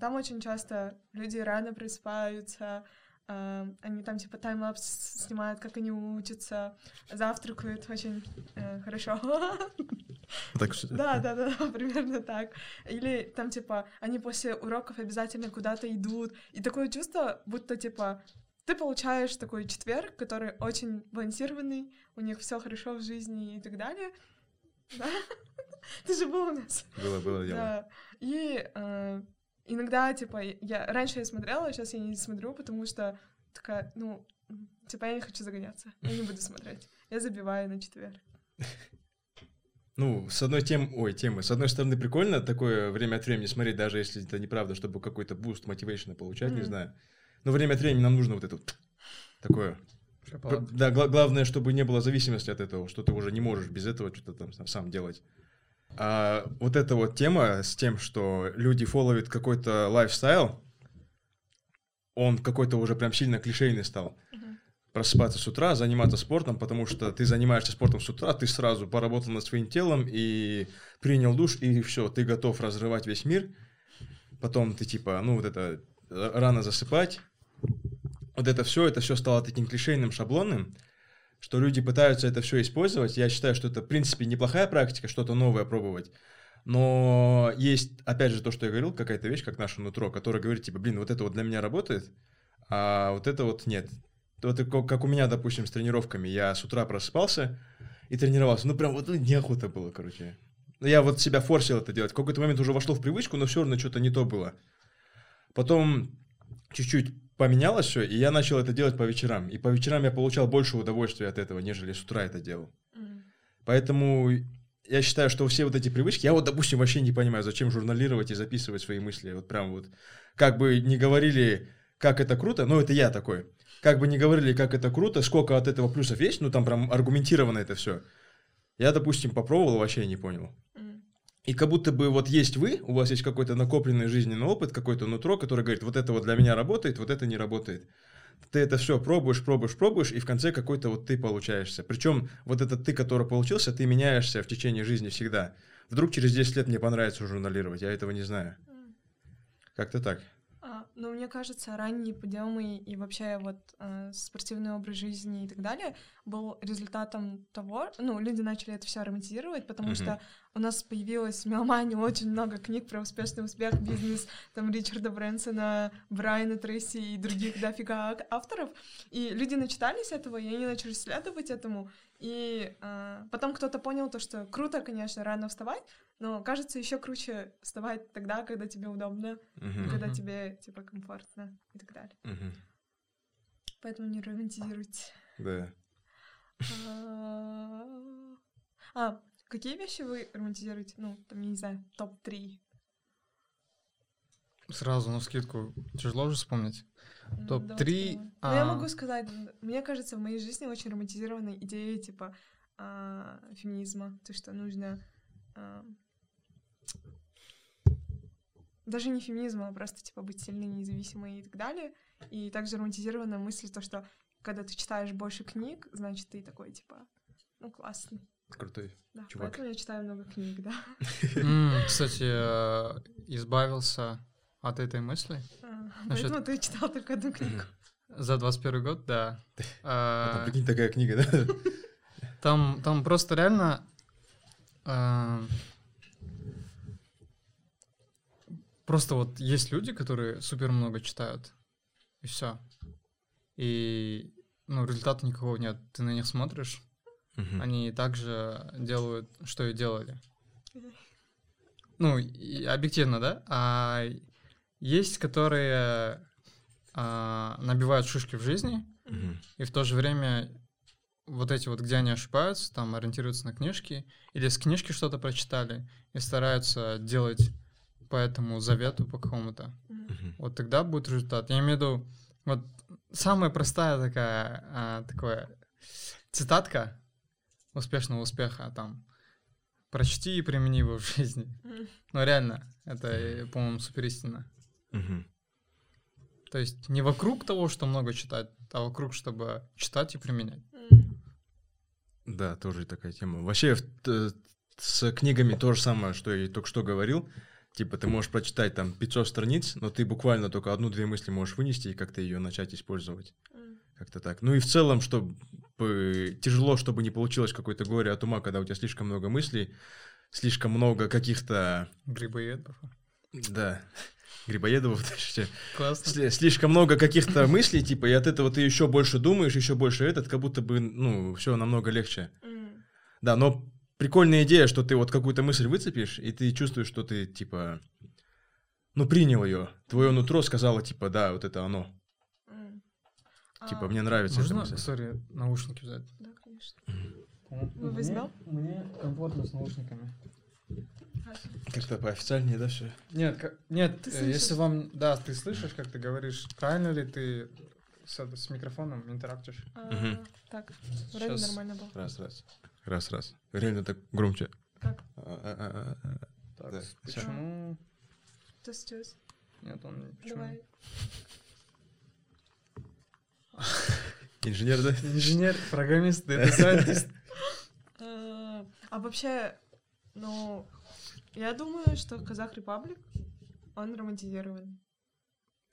там очень часто люди рано просыпаются, э, они там, типа, таймлапс снимают, как они учатся, завтракают очень э, хорошо.
Так что...
Да, да, да, примерно так. Или там, типа, они после уроков обязательно куда-то идут. И такое чувство, будто, типа, ты получаешь такой четверг, который очень балансированный, у них все хорошо в жизни и так далее. Да? Ты же был у нас.
Было, было дело.
Да. И э, иногда, типа, я раньше я смотрела, сейчас я не смотрю, потому что такая, ну, типа, я не хочу загоняться. Я не буду смотреть. Я забиваю на четверг.
Ну, с одной тем, ой, темы. С одной стороны, прикольно такое время от времени смотреть, даже если это неправда, чтобы какой-то boost motivation на получать, не
Мгм.
знаю. Но время от времени нам нужно вот это вот такое. Да, гла- главное, чтобы не было зависимости от этого, что ты уже не можешь без этого что-то там сам- делать. А вот эта вот тема с тем, что люди фолловят какой-то лайфстайл, он какой-то уже прям сильно клишейный стал.
Мгм.
Просыпаться с утра, заниматься спортом, потому что ты занимаешься спортом с утра, ты сразу поработал над своим телом и принял душ, и все, ты готов разрывать весь мир. Потом ты типа, ну вот это рано засыпать. Вот это все, это все стало таким клишейным, шаблонным, что люди пытаются это все использовать. Я считаю, что это, в принципе, неплохая практика, что-то новое пробовать. Но есть, опять же, то, что я говорил, какая-то вещь, как наше нутро, которая говорит, типа, блин, вот это вот для меня работает, а вот это вот нет. Вот как у меня, допустим, с тренировками. Я с утра просыпался и тренировался. Ну, прям вот ну, неохота было, короче. Я вот себя форсил это делать. В какой-то момент уже вошло в привычку, но все равно что-то не то было. Потом чуть-чуть поменялось все, и я начал это делать по вечерам. И по вечерам я получал больше удовольствия от этого, нежели с утра это делал.
М.
Поэтому я считаю, что все вот эти привычки, я вот, допустим, вообще не понимаю, зачем журналировать и записывать свои мысли. Вот прям вот, как бы не говорили, как это круто, ну это я такой. Как бы не говорили, как это круто, сколько от этого плюсов есть, ну там прям аргументированно это все. Я, допустим, попробовал, вообще не понял.
М.
И как будто бы вот есть вы, у вас есть какой-то накопленный жизненный опыт, какое-то нутро, которое говорит, вот это вот для меня работает, вот это не работает. Ты это все пробуешь, пробуешь, пробуешь, и в конце какой-то вот ты получаешься. Причем вот этот ты, который получился, ты меняешься в течение жизни всегда. Вдруг через 10 лет мне понравится журналировать, я этого не знаю. Как-то так.
А, ну, мне кажется, ранние подъемы и вообще вот э, спортивный образ жизни и так далее был результатом того, ну, люди начали это все романтизировать, потому
Мгм.
что у нас появилось в Меломане очень много книг про успешный успех, бизнес, там, Ричарда Брэнсона, Брайана Трейси и других дофига авторов, и люди начитались этого, и они начали следовать этому, и э, потом кто-то понял то, что круто, конечно, рано вставать, но кажется еще круче вставать тогда, когда тебе удобно,
Мгм.
когда тебе, типа, комфортно и так далее.
Мгм.
Поэтому не романтизируйте.
Да.
А, А, какие вещи вы романтизируете? Ну, там, я не знаю, топ-3.
Сразу на скидку тяжело уже вспомнить.
Ну,
Топ-3,
давайте подумаем. Ну, я
а.
могу сказать, мне кажется, в моей жизни очень романтизированы идеи, типа, а, феминизма. То, что нужно... а, Даже не феминизма, а просто, типа, быть сильной, независимой и так далее. И также романтизирована мысль, то, что когда ты читаешь больше книг, значит, ты такой, типа, ну, классный.
Крутой.
Да,
Чувак.
поэтому я читаю много книг, да.
Кстати, э, избавился от этой мысли.
А, Поэтому ты читал только одну книгу.
За 21 год, да.
Там, прикинь, такая книга, да?
Там, там просто реально а, просто вот есть люди, которые супер много читают, и все. И ну, результата никакого нет. Ты на них смотришь,
Мгм.
они также делают, что и делали. Ну, и объективно, да? А есть, которые а, набивают шишки в жизни,
Мгм.
и в то же время вот эти вот, где они ошибаются, там ориентируются на книжки, или с книжки что-то прочитали, и стараются делать по этому завету, по какому-то.
Мгм.
Вот тогда будет результат. Я имею в виду, вот самая простая такая, а, такое, цитатка успешного успеха, там, прочти и примени его в жизни. Ну, реально, это, э, по-моему, супер истина.
Мгм.
То есть не вокруг того, что много читать, а вокруг, чтобы читать и применять.
Да, тоже такая тема. Вообще т- с книгами то же самое, что я и только что говорил. Типа ты можешь прочитать там 500 страниц, но ты буквально только одну-две мысли можешь вынести и как-то ее начать использовать. Как-то так. Ну и в целом, чтобы тяжело, чтобы не получилось какое-то горе от ума, когда у тебя слишком много мыслей, слишком много каких-то,
Грибоедов.
да, грибоедов, точнее,
Классно.
сли- слишком много каких-то мыслей, типа, и от этого ты еще больше думаешь, еще больше этот, как будто бы, ну, все намного легче. Да, но прикольная идея, что ты вот какую-то мысль выцепишь, и ты чувствуешь, что ты, типа, ну, принял ее. Твое нутро сказало, типа, да, вот это оно. Типа, мне нравится эта
Можно,
мысль.
сори, наушники взять?
Да, конечно.
Мы
возьмем?
Мне комфортно с наушниками.
Как-то поофициальнее, да, все?
Нет, нет,
Ты
э,
слышишь?
если вам, да, ты слышишь, как ты говоришь, правильно ли ты с, с микрофоном интерактишь?
А. Так, вроде
Щас.
нормально было.
Раз, раз. Раз, раз. Реально так громче.
Как?
А, а, а, а, а.
Так,
Да,
почему?
Что сейчас?
Нет, он почему?
Давай.
Инженер, да?
Инженер, программист, дата сайентист.
А а вообще, ну, я думаю, что Казах Репаблик, он романтизирован.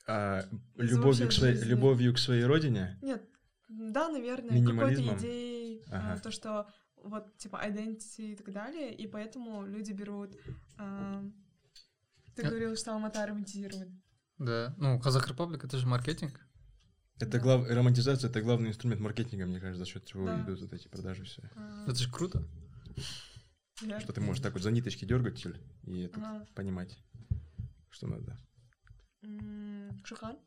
А, любовью, к своей, любовью к своей родине?
Нет, да, наверное, какой-то идеей, а,
Ага.
то, что вот, типа, identity и так далее, и поэтому люди берут... а, Ты
Э.
говорил, что Алмата романтизирован.
Да, ну, Казах Репаблик, это же маркетинг.
Это
Да.
глав... романтизация это главный инструмент маркетинга, мне кажется, за счет чего
Да.
идут вот эти продажи все.
А,
Это же круто.
да.
Что ты можешь так вот за ниточки дергать и это
Ага.
понимать, что надо.
М, Шухан?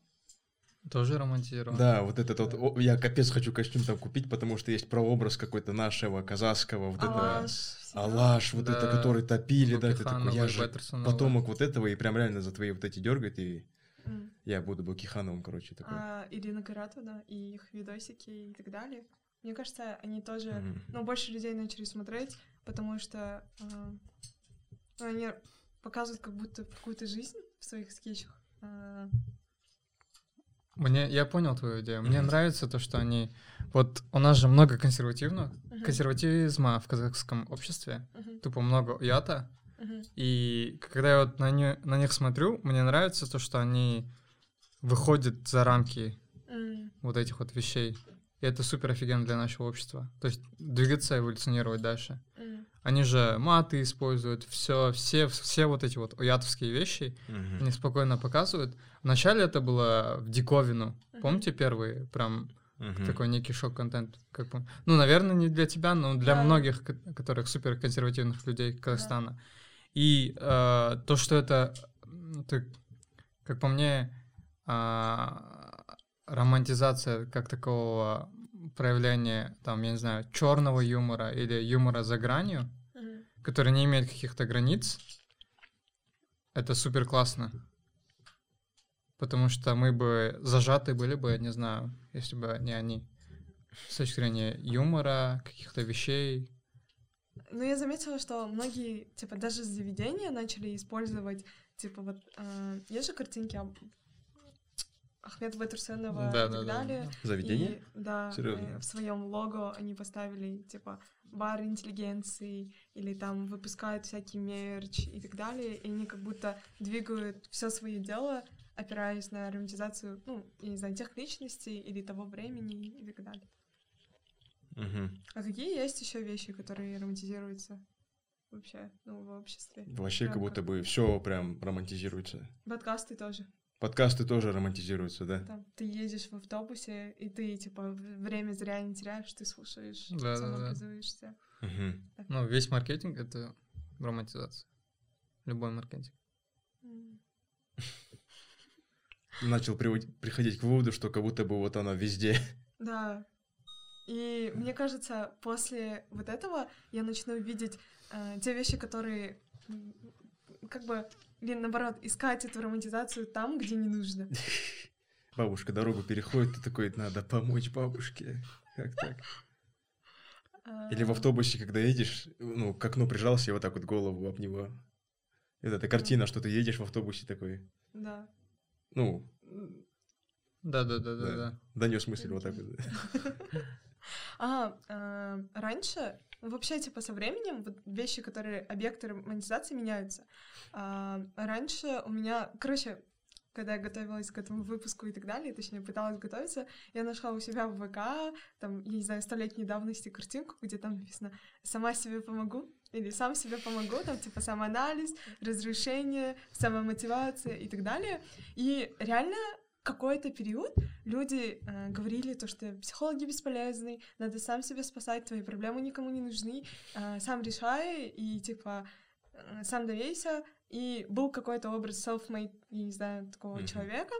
Тоже романтизирован.
Да, вот этот вот, о, я капец хочу костюм там купить, потому что есть прообраз какой-то нашего, казахского, вот этого.
Алаш. всё.
Алаш, вот это,
Да.
который топили, да, ты такой, я же потомок вот этого, и прям реально за твои вот эти дергает, и. Я буду Букихановым, короче, такой.
А, Ирина Каратова и их видосики и так далее. Мне кажется, они тоже,
Мгм.
ну, больше людей начали смотреть, потому что ну, они показывают как будто какую-то жизнь в своих скетчах. А,
Мне, я понял твою идею. Мне
Мгм.
нравится то, что они... Вот у нас же много консервативного,
мгм,
консервативизма в казахском обществе.
мгм,
Тупо много ята.
мгм,
И когда я вот на, не- на них смотрю, мне нравится то, что они выходят за рамки
м,
вот этих вот вещей. И это супер офигенно для нашего общества. То есть двигаться, эволюционировать дальше.
м,
Они же маты используют, все, все, все вот эти вот уятовские вещи,
Мгм.
они спокойно показывают. Вначале это было в диковину.
Мгм.
Помните первые прям
Мгм.
такой некий шок-контент? Как пом- Ну, наверное, не для тебя, но для
Да.
многих, ко- которых супер консервативных людей Казахстана. И э, то, что это, это, как по мне, а, романтизация как такого проявления, там, я не знаю, черного юмора или юмора за гранью,
мгм.
который не имеет каких-то границ, это супер классно. Потому что мы бы зажаты были бы, не знаю, если бы не они. С точки зрения юмора, каких-то вещей.
Ну, я заметила, что многие, типа, даже заведения начали использовать, типа, вот, а, есть же картинки об- Ахмед Байтурсенова
Да,
и
да,
так
да.
далее.
Заведение?
И, да,
Серьезно?
э, в своем лого они поставили, типа, бар интеллигенции или там выпускают всякий мерч и так далее, и они как будто двигают все свое дело, опираясь на романтизацию, ну, я не знаю, тех личностей или того времени и так далее.
Мгм.
А какие есть еще вещи, которые романтизируются вообще, ну, в обществе?
Вообще как
Прям
будто бы все прям романтизируется.
Подкасты тоже.
Подкасты тоже романтизируются, да?
Там, ты едешь в автобусе, и ты, типа, время зря не теряешь, ты слушаешь,
Да, да, да.
самообразуешься.
Мгм.
Ну, весь маркетинг — это романтизация. Любой маркетинг.
Начал приходить к выводу, что как будто бы вот оно везде.
Да. И мне кажется, после вот этого я начну видеть э, те вещи, которые как бы, или наоборот, искать эту романтизацию там, где не нужно.
Бабушка дорогу переходит, ты такой, надо помочь бабушке. Как так? Или в
А,
автобусе, когда едешь, ну, к окну прижался и вот так вот голову об него. Вот эта картина, что ты едешь в автобусе такой,
Да.
ну,
Да-да-да-да-да.
донес мысль вот так вот.
А, э, раньше, вообще, типа, со временем вот вещи, которые объекты романтизации меняются. А, раньше у меня, короче, когда я готовилась к этому выпуску и так далее, точнее, пыталась готовиться, я нашла у себя в ВК, там, я не знаю, столетней давности картинку, где там написано «Сама себе помогу» или «Сам себе помогу», там, типа, самоанализ, разрешение, самомотивация и так далее. И реально какой-то период люди э, говорили то, что психологи бесполезны, надо сам себя спасать, твои проблемы никому не нужны, э, сам решай и типа э, сам доверься. И был какой-то образ self-made, я не знаю, такого
Мгм.
человека.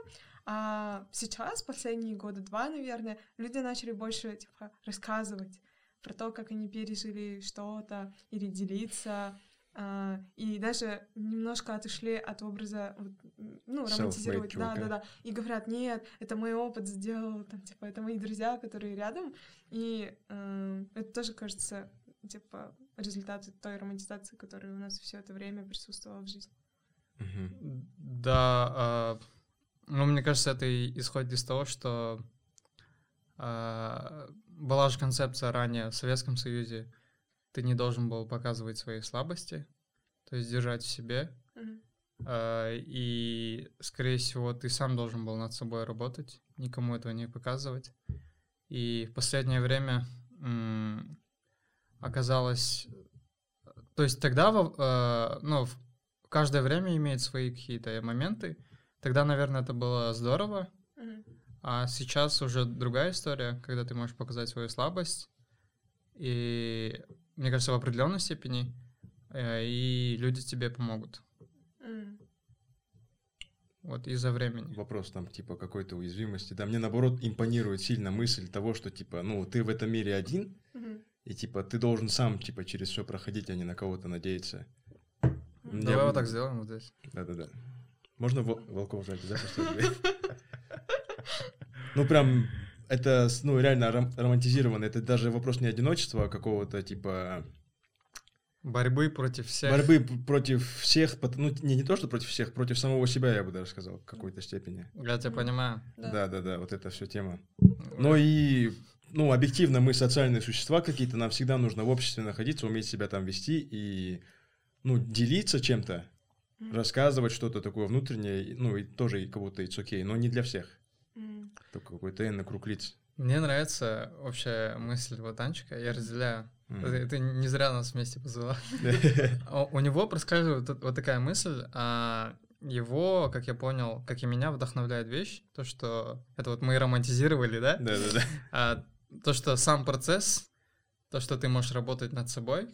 А сейчас, последние года два, наверное, люди начали больше типа рассказывать про то, как они пережили что-то, или делиться. а, и даже немножко отошли от образа, вот, ну, романтизировать, да, да, да, и говорят, нет, это мой опыт сделал, там, типа, это мои друзья, которые рядом, и э, это тоже, кажется, типа, результаты той романтизации, которая у нас все это время присутствовала в жизни.
Да, а, ну, мне кажется, это и исходит из того, что а, была же концепция ранее в Советском Союзе, ты не должен был показывать свои слабости, то есть держать в себе,
Мгм.
А, и, скорее всего, ты сам должен был над собой работать, никому этого не показывать. И в последнее время оказалось... То есть тогда, э, ну, каждое время имеет свои какие-то моменты. Тогда, наверное, это было здорово, а сейчас уже другая история, когда ты можешь показать свою слабость. И, мне кажется, в определенной степени, э, и люди тебе помогут. Вот из-за времени.
Вопрос там типа какой-то уязвимости. Да, мне наоборот импонирует сильно мысль того, что типа, ну, ты в этом мире один, и типа ты должен сам типа через все проходить, а не на кого-то надеяться. Мне-
Давай вот так сделаем вот здесь.
Да-да-да. Можно вол- волков жать, да? Ну, прям, это, ну, реально ром- романтизировано. Это даже вопрос не одиночества, а какого-то, типа,
Борьбы против всех.
борьбы против всех, ну, не, не то, что против всех, против самого себя, я бы даже сказал, в какой-то степени.
Я тебя понимаю.
Да.
Да-да-да, вот это все тема. Но и, ну, объективно мы социальные существа какие-то, нам всегда нужно в обществе находиться, уметь себя там вести и, ну, делиться чем-то, рассказывать что-то такое внутреннее, ну, и тоже и кого-то it's окей, но не для всех. Только какой-то энный круг лиц.
Мне нравится общая мысль вот Анчика, я разделяю.
Мгм.
Ты, не зря нас вместе позвала. У него проскальзывает вот такая мысль, а его, как я понял, как и меня, вдохновляет вещь, то, что это вот мы романтизировали, да?
Да-да-да.
А то, что сам процесс, то, что ты можешь работать над собой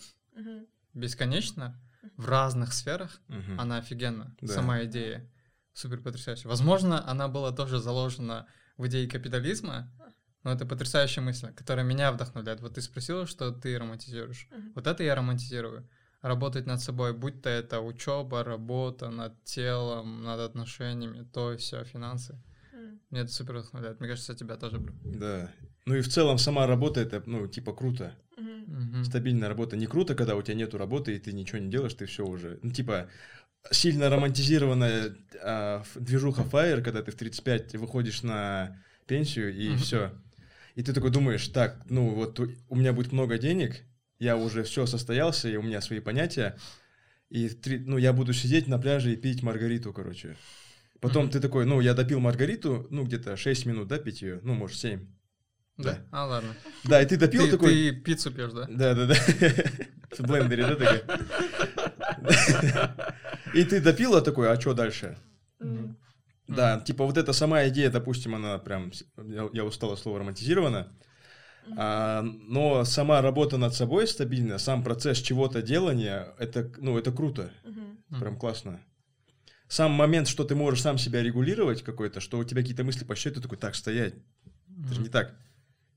бесконечно в разных сферах, она офигенна.
Да.
Сама идея супер потрясающая. Возможно, она была тоже заложена в идее капитализма, но это потрясающая мысль, которая меня вдохновляет. Вот ты спросила, что ты романтизируешь.
Мгм.
Вот это я романтизирую. Работать над собой, будь то это учеба, работа над телом, над отношениями, то и все, финансы.
М.
Мне это супер вдохновляет. Мне кажется, тебя тоже.
Да. Ну и в целом сама работа это, ну, типа круто.
Мгм.
Стабильная работа. Не круто, когда у тебя нету работы, и ты ничего не делаешь, ты все уже. Ну, типа, сильно романтизированная а, движуха Fire, когда ты в 35 выходишь на пенсию, и все. И ты такой думаешь, так, ну вот у меня будет много денег, я уже все состоялся, и у меня свои понятия, и три, ну, я буду сидеть на пляже и пить маргариту, короче. Потом
Мгм.
ты такой, ну, я допил маргариту, ну, где-то 6 минут, да, пить ее, ну, может, 7.
Да?
Да.
А, ладно.
Да, и ты допил
Ты,
такой...
ты пиццу пьешь, да?
Да, да, да. В блендере, да, такой? И ты допила такой, а что дальше? Да, типа вот эта сама идея, допустим, она прям, я, я устал от слова романтизирована, а, но сама работа над собой стабильно, сам процесс чего-то делания, это, ну, это круто.
Мгм.
прям классно. Сам момент, что ты можешь сам себя регулировать какой-то, что у тебя какие-то мысли по счету, такой, так, стоять, это же не так.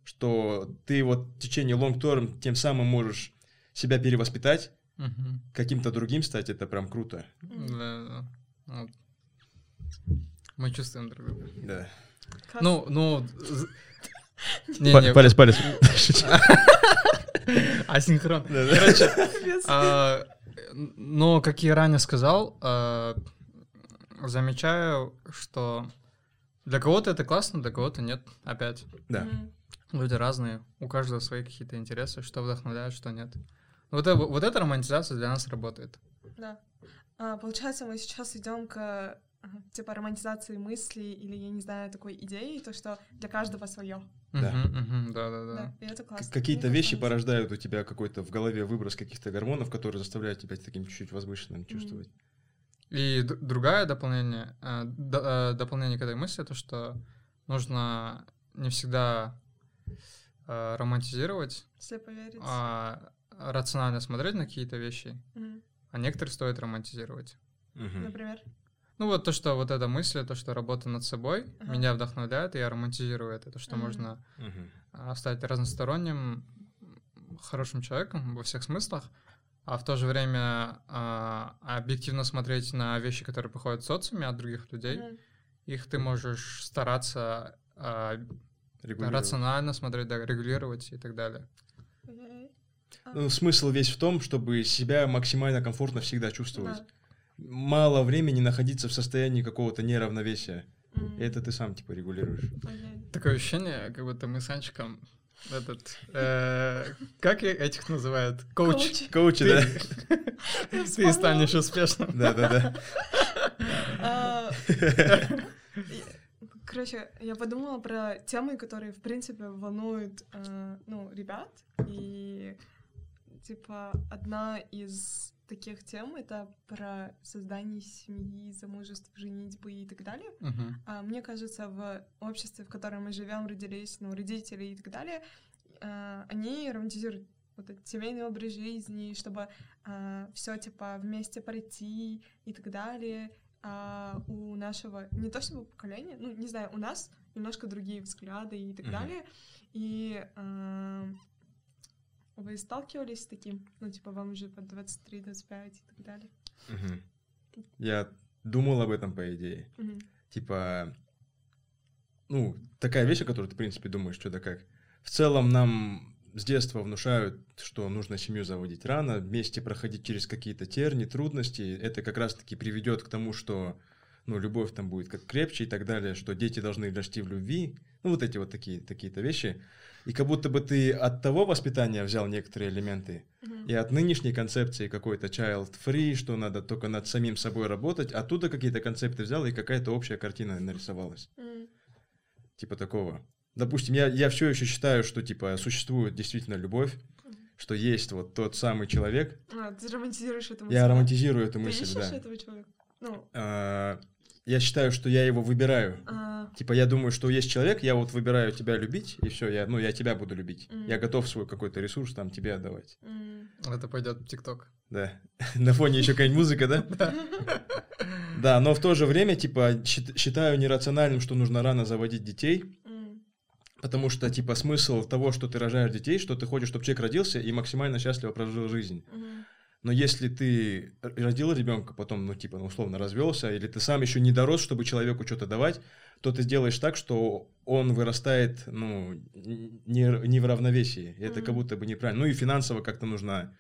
Что ты вот в течение long term тем самым можешь себя перевоспитать,
Мгм.
каким-то другим стать, это прям круто.
Вот. Мы чувствуем друг друга.
Да.
Как-
Ну, ну... Не, не,
палец.
асинхрон.
Да, да.
Короче, а, но, как я ранее сказал, а, замечаю, что для кого-то это классно, для кого-то нет. Опять,
Да.
Люди разные, у каждого свои какие-то интересы, что вдохновляет, что нет. Вот, это, вот эта романтизация для нас работает.
Да. А, получается, мы сейчас идем к типа романтизации мыслей или, я не знаю, такой идеи, то, что для каждого свое.
Да.
Да, да, да.
Да, и это классно.
Какие-то вещи порождают у тебя какой-то в голове выброс каких-то гормонов, которые заставляют тебя таким чуть-чуть возвышенным чувствовать.
И д- другое дополнение, э, д- э, дополнение к этой мысли, то, что нужно не всегда э, романтизировать,
Слепо верить.
а рационально смотреть на какие-то вещи, а некоторые стоит романтизировать.
Например.
Ну вот то, что вот эта мысль, то, что работа над собой
Ага.
меня вдохновляет, и я романтизирую это, то, что
Мгм.
можно
Мгм.
а, стать разносторонним, хорошим человеком во всех смыслах, а в то же время а, объективно смотреть на вещи, которые приходят в социуме от других людей.
Мгм.
Их ты можешь стараться а, рационально смотреть, да, регулировать и так далее.
Окей. А,
Ну, смысл весь в том, чтобы себя максимально комфортно всегда чувствовать.
да.
Мало времени находиться в состоянии какого-то неравновесия. И это ты сам типа регулируешь.
Окей.
Такое ощущение, как будто мы с Анчиком этот... э, как этих называют? Коуч.
Коуч.
Коучи,
Ты-
да?
Ты станешь успешным.
Да, да, да.
А, Короче, я подумала про темы, которые, в принципе, волнуют, э, ну, ребят. И, типа, одна из таких тем — это про создание семьи, замужество, женитьбы и так далее.
Мгм.
А, Мне кажется, в обществе, в котором мы живем, родились, ну, родители и так далее, а, они романтизируют вот этот семейный образ жизни, чтобы все типа вместе пройти и так далее. А у нашего не то чтобы поколения, ну не знаю, у нас немножко другие взгляды и так
Мгм.
далее. И а, вы сталкивались с таким, ну типа вам уже по 23-25 и так далее.
Мгм. Я думал об этом, по идее.
Мгм.
Типа, ну, такая вещь, о которой ты, в принципе, думаешь, что да как. В целом нам с детства внушают, что нужно семью заводить рано, вместе проходить через какие-то терни, трудности. Это как раз-таки приведет к тому, что ну, любовь там будет как крепче и так далее, что дети должны расти в любви. Ну, вот эти вот такие, такие-то вещи. И как будто бы ты от того воспитания взял некоторые элементы, и от нынешней концепции какой-то child-free, что надо только над самим собой работать, оттуда какие-то концепты взял, и какая-то общая картина нарисовалась.
М.
Типа такого. Допустим, я, я все еще считаю, что типа существует действительно любовь, что есть вот тот самый человек.
А, ты романтизируешь эту мысль,
Я романтизирую эту
Ты
мысль, да.
этого человека? Ну,
А, я считаю, что я его выбираю.
а,
Типа я думаю, что есть человек, я вот выбираю тебя любить, и все, я, ну, я тебя буду любить.
Мгм.
Я готов свой какой-то ресурс там тебе отдавать.
м,
Это пойдет в ТикТок.
Да. На фоне еще какая-нибудь музыка, да? Да, но в то же время, типа, счит- считаю нерациональным, что нужно рано заводить детей, потому что, типа, смысл того, что ты рожаешь детей, что ты хочешь, чтобы человек родился и максимально счастливо прожил жизнь. Но если ты родил ребенка, потом, ну, типа, ну, условно развелся, или ты сам еще не дорос, чтобы человеку что-то давать, то ты сделаешь так, что он вырастает, ну, не, не в равновесии. И это
Мгм.
как будто бы неправильно. Ну и финансово как-то нужно...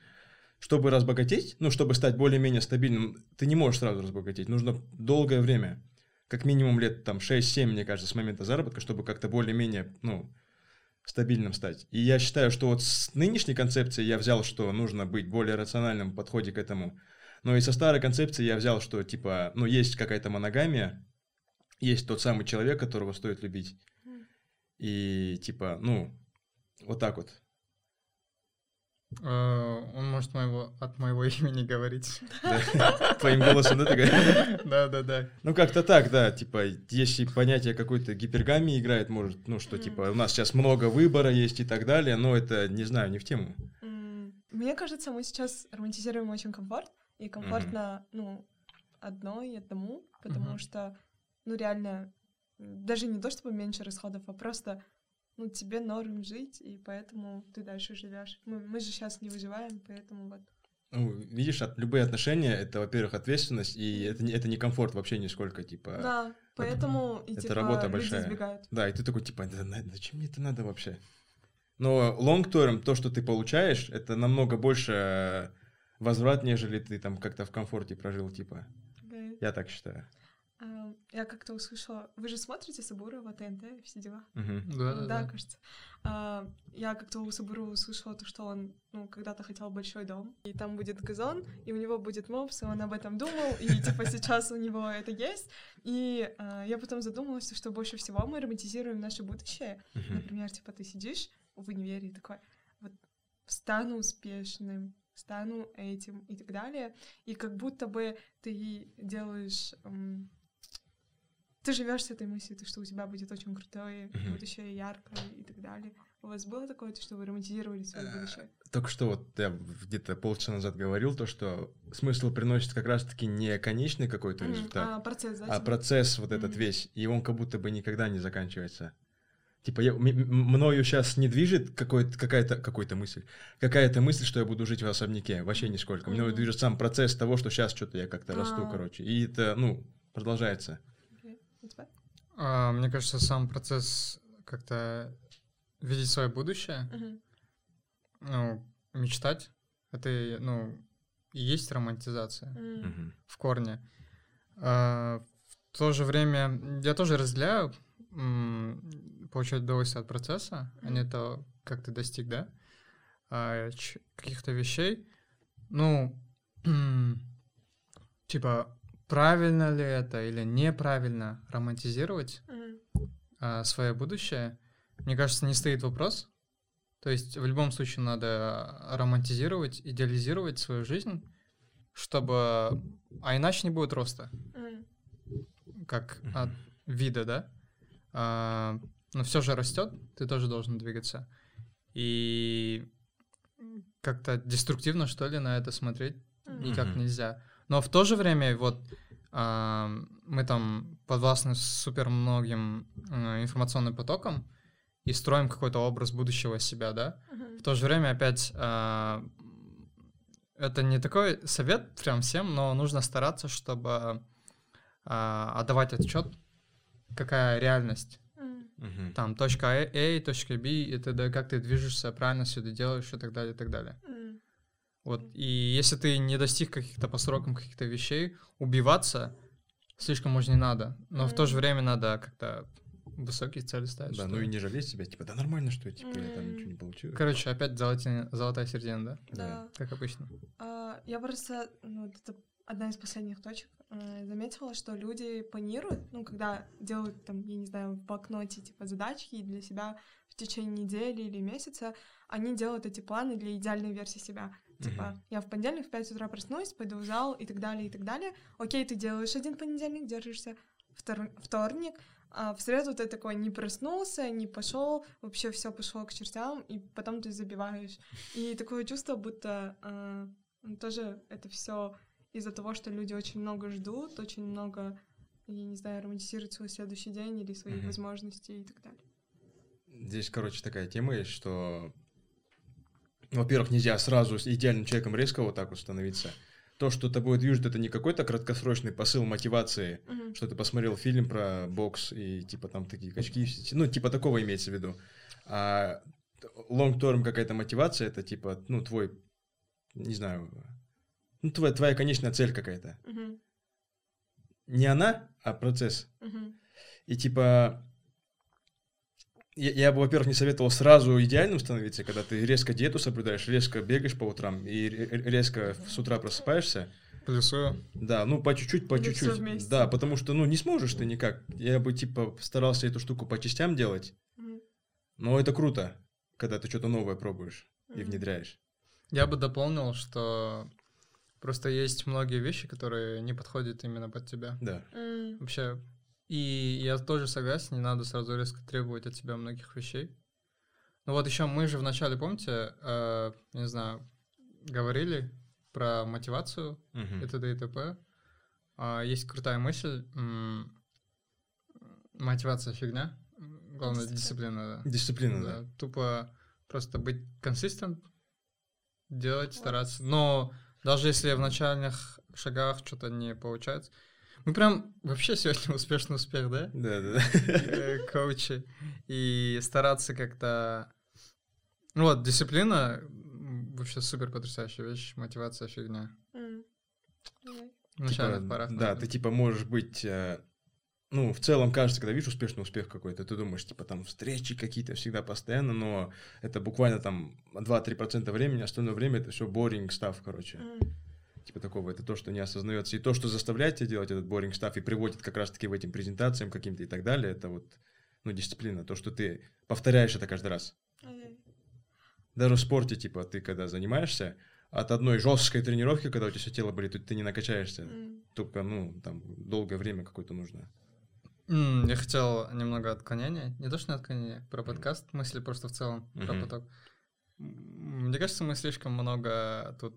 Чтобы разбогатеть, ну, чтобы стать более-менее стабильным, ты не можешь сразу разбогатеть. Нужно долгое время. Как минимум лет там 6-7, мне кажется, с момента заработка, чтобы как-то более-менее, ну, стабильным стать. И я считаю, что вот с нынешней концепцией я взял, что нужно быть более рациональным в подходе к этому. Но и со старой концепции я взял, что типа, ну, есть какая-то моногамия, есть тот самый человек, которого стоит любить. И типа, ну, вот так вот.
Э, Он может моего, от моего имени говорить.
Твоим голосом, да, ты говоришь?
Да, да, да.
Ну, как-то так, да, типа, если понятие какой-то гипергамии играет, может, ну, что, типа, у нас сейчас много выбора есть и так далее, но это, не знаю, не в тему.
Мне кажется, мы сейчас романтизируем очень комфорт, и комфортно, ну, одной, одному, потому что, ну, реально, даже не то чтобы меньше расходов, а просто, ну, тебе норм жить, и поэтому ты дальше живешь. Мы, мы же сейчас не выживаем, поэтому вот.
Ну, видишь, от, любые отношения, это, во-первых, ответственность, и это, не- это не комфорт вообще нисколько, типа...
да, поэтому и
это
типа
работа
люди
большая.
избегают.
Да, и ты такой, типа, «Да зачем мне это надо вообще? Но long term, то, что ты получаешь, это намного больше э, возврат, нежели ты там как-то в комфорте прожил, типа.
Окей.
Я так считаю.
Я как-то услышала... Вы же смотрите Сабурова, ТНТ, все дела?
Мгм.
Да, да, да.
кажется. А, я как-то у Сабурова услышала то, что он ну, когда-то хотел большой дом, и там будет газон, и у него будет мопс, и он об этом думал, и типа сейчас у него это есть. И а, я потом задумалась, что больше всего мы романтизируем наше будущее. Например, типа ты сидишь в универе и такой, вот стану успешным, стану этим и так далее. И как будто бы ты делаешь... ты живешь с этой мыслью, то, что у тебя будет очень крутое
Мгм.
будущее, яркое и так далее. У вас было такое, то, что вы романтизировали свое
Э,
будущее?
Только что вот я где-то полчаса назад говорил, то, что смысл приносит как раз-таки не конечный какой-то
Мгм.
результат,
А, процесс, да?
а
типа?
процесс вот этот
Мгм.
весь, и он как будто бы никогда не заканчивается. Типа, я, мною сейчас не движет какой-то, какая-то, какой-то мысль, какая-то мысль, что я буду жить в особняке, вообще нисколько. Мною
Мгм.
движет сам процесс того, что сейчас что-то я как-то расту,
А.
короче. И это, ну, продолжается.
У тебя?
А, Мне кажется, сам процесс как-то видеть свое будущее,
Мгм.
ну, мечтать, это, ну, и есть романтизация.
Мгм.
в корне. А, В то же время я тоже разделяю м, получать удовольствие от процесса, а не то, как ты достиг, да, а, ч- каких-то вещей. Ну, типа, правильно ли это или неправильно романтизировать а, свое будущее, мне кажется, не стоит вопрос. То есть в любом случае надо романтизировать, идеализировать свою жизнь, чтобы... А иначе не будет роста,
Мгм.
как от вида, да? А, но все же растет, ты тоже должен двигаться. И как-то деструктивно, что ли, на это смотреть никак
Мгм.
нельзя. Но в то же время вот мы там подвластны супер многим э, информационным потокам и строим какой-то образ будущего себя, да.
Мгм.
В то же время опять а, это не такой совет прям всем, но нужно стараться, чтобы а, отдавать отчет, какая реальность.
Мгм.
Там точка А, A, точка B, и т.д., как ты движешься, правильно все это делаешь и так далее, и так далее. Вот, и если ты не достиг каких-то по срокам каких-то вещей, убиваться слишком может не надо. Но в то же время надо как-то высокие цели ставить.
Да,
что
ну и не жалеть себя, типа, да нормально, что типа, я там ничего не получилось.
Короче, опять золотая, золотая середина, да?
Да.
Как обычно.
А, Я просто, ну, это одна из последних точек, э, заметила, что люди планируют, ну, когда делают, там, я не знаю, в блокноте, типа, задачки для себя в течение недели или месяца, они делают эти планы для идеальной версии себя. Типа,
Мгм.
я в понедельник в 5 утра проснусь, пойду в зал и так далее, и так далее. Окей, ты делаешь один понедельник, держишься. Втор- вторник, а в среду ты такой не проснулся, не пошел, вообще все пошло к чертям, и потом ты забиваешь. И такое чувство, будто а, тоже это все из-за того, что люди очень много ждут, очень много, я не знаю, романтизируют свой следующий день или свои
Мгм.
возможности и так далее.
Здесь, короче, такая тема есть, что, во-первых, нельзя сразу с идеальным человеком резко вот так вот становиться. То, что тобой движет, это не какой-то краткосрочный посыл мотивации,
Мгм.
что ты посмотрел фильм про бокс и типа там такие качки, ну типа такого имеется в виду. А long-term какая-то мотивация, это типа, ну твой, не знаю, ну твоя, твоя конечная цель какая-то.
Мгм.
Не она, а процесс.
Мгм.
И типа, я, я бы, во-первых, не советовал сразу идеальным становиться, когда ты резко диету соблюдаешь, резко бегаешь по утрам и ре- резко с утра просыпаешься.
Плюсую.
Да, ну по чуть-чуть, по чуть-чуть. Да, потому что, ну, не сможешь ты никак. Я бы, типа, старался эту штуку по частям делать,
Мгм.
но это круто, когда ты что-то новое пробуешь и
Мгм.
внедряешь.
Я бы дополнил, что просто есть многие вещи, которые не подходят именно под тебя.
Да.
М,
Вообще, и я тоже согласен, не надо сразу резко требовать от себя многих вещей. Ну вот еще мы же вначале, помните, э, не знаю, говорили про мотивацию
Мгм.
и т.д. и т.п. А, Есть крутая мысль. м, Мотивация фигня. Главное,
Дисциплина.
дисциплина, да.
Дисциплина, да.
Да, Тупо просто быть консистент, делать, стараться. Но даже если в начальных шагах что-то не получается. Мы прям вообще сегодня успешный успех, да?
Да, да, да.
Коучи. И стараться как-то... Ну Вот, дисциплина вообще супер потрясающая вещь, мотивация фигня.
Окей.
В начальных
Типа,
порах.
Да,
наверное.
ты типа можешь быть, э, ну, в целом кажется, когда видишь успешный успех какой-то, ты думаешь, типа там встречи какие-то всегда постоянно, но это буквально там 2-3% времени, остальное время это все boring став, короче.
М,
Типа такого, это то, что не осознается. И то, что заставляет тебя делать этот boring став и приводит как раз-таки в этим презентациям каким-то и так далее, это вот, ну, дисциплина, то, что ты повторяешь это каждый раз.
окей.
Даже в спорте, типа, ты когда занимаешься, от одной жесткой тренировки, когда у тебя все тело болит, ты не накачаешься.
М,
Только, ну, там, долгое время какое-то нужно.
М, Я хотел немного отклонения. Не то, что не отклонение, про подкаст, мысли просто в целом, про
Мгм.
поток. Мне кажется, мы слишком много тут...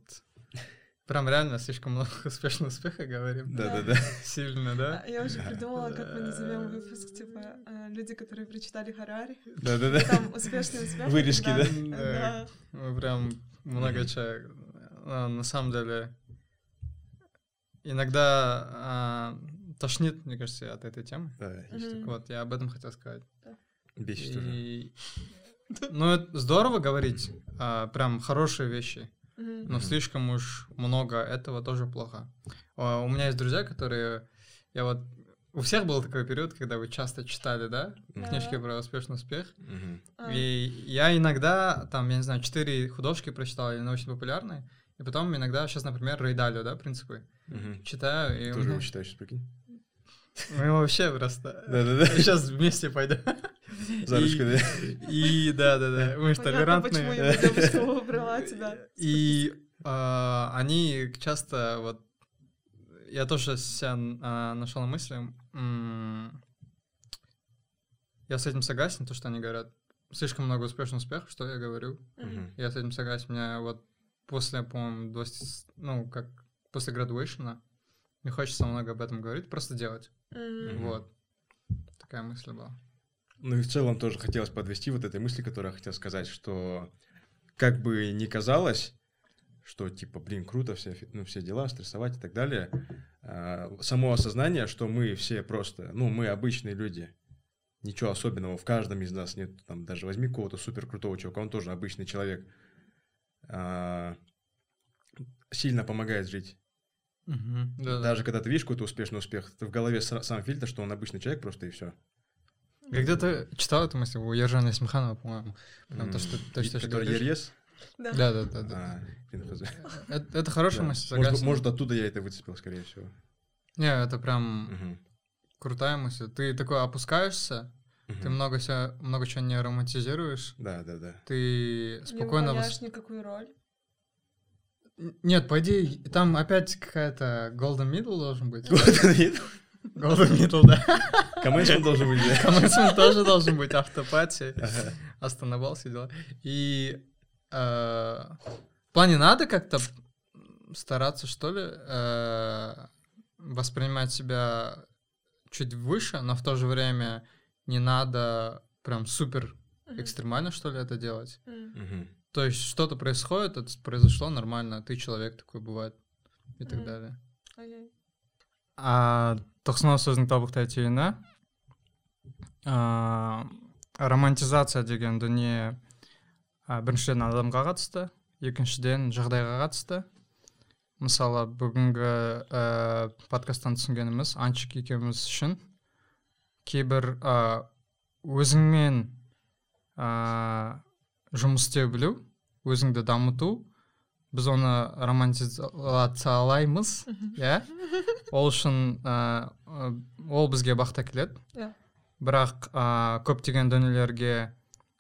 Прям реально слишком много успешного успеха говорим.
Да-да-да.
Сильно, да?
А Я уже придумала, как мы назовем выпуск, типа, э, люди, которые прочитали Харари.
Да-да-да.
Там успешный успех. и
Вырезки,
так
да?
Да. Мы прям много а, На самом деле... Иногда а, тошнит, мне кажется, от этой темы.
Да.
Вот, я об этом хотел сказать.
Бесит уже.
Ну, это здорово говорить, а, прям хорошие вещи. Но слишком уж много этого тоже плохо. А, У меня есть друзья, которые... Я вот... У всех был такой период, когда вы часто читали, да,
Мгм.
книжки про успешный успех.
Мгм.
А,
И я иногда, там, я не знаю, четыре художки прочитал или научно-популярные, и потом иногда, сейчас, например, Рейдалио, да, принципы,
Мгм.
читаю, и
Тоже
меня-
его читаешь, прикинь.
мы вообще просто...
Да-да-да.
Сейчас вместе пойдем.
За ручку, да?
И да-да-да, мы же
Понятно, почему
толерантные.
я девушка выбрала тебя.
И а, они часто вот я тоже себя а, нашел на мысли. Я с этим согласен, то, что они говорят. Слишком много успешных успехов, что я говорю. Я с этим согласен. Меня вот после, по-моему, 20, ну, как после градуэйшена, не хочется много об этом говорить, просто делать. Вот. Такая мысль была.
Ну и в целом тоже хотелось подвести вот этой мысли, которую я хотел сказать, что как бы ни казалось, что типа, блин, круто, все, ну, все дела, стрессовать и так далее, а, само осознание, что мы все просто, ну, мы обычные люди, ничего особенного в каждом из нас нет, там, даже возьми какого-то супер крутого чувака, он тоже обычный человек, а, сильно помогает жить.
Мгм. Да-да.
Даже когда ты видишь какой-то успешный успех, ты в голове сам фильтр, что он обычный человек просто и все.
Я где-то читал эту мысль у Ержана Исмаханова, по-моему. То, что, то, что ты
который. ЕРЕС?
Да.
Да, да, да, да.
А.
Это, это хорошая
Да.
мысль,
Может,
согласен.
может, оттуда я это выцепил, скорее всего.
Не, это прям
Мгм.
крутая мысль. Ты такой опускаешься, ты
Мгм.
много, себя, много чего не романтизируешь,
Да, да, да.
ты
Не
спокойно... вос-
выполняешь никакую роль.
Нет, по идее, там опять какая-то golden middle должен быть. Golden middle, да.
Комментсмен должен быть, да?
Commencement тоже должен быть, автопати,
Ага.
остановал все дела. И э, в плане надо как-то стараться, что ли, э, воспринимать себя чуть выше, но в то же время не надо прям супер экстремально, что ли, это делать. То есть что-то происходит, это произошло нормально, ты человек такой бывает и так далее. А тоқсанау сөздің тобықтай түйіні а, романтизация деген дүние а, біріншіден адамға қатысты екіншіден жағдайға қатысты. Мысалы бүгінгі ә, подкасттан түсінгеніміз анчик екеуміз үшін кейбір ә, өзіңмен ә, жұмыс істей білу өзіңді дамыту біз оны романтизациялаймыз иә? Ол үшін ә, ол бізге бақта келеді.
Иә.
Бірақ ә, көптеген дүниелерге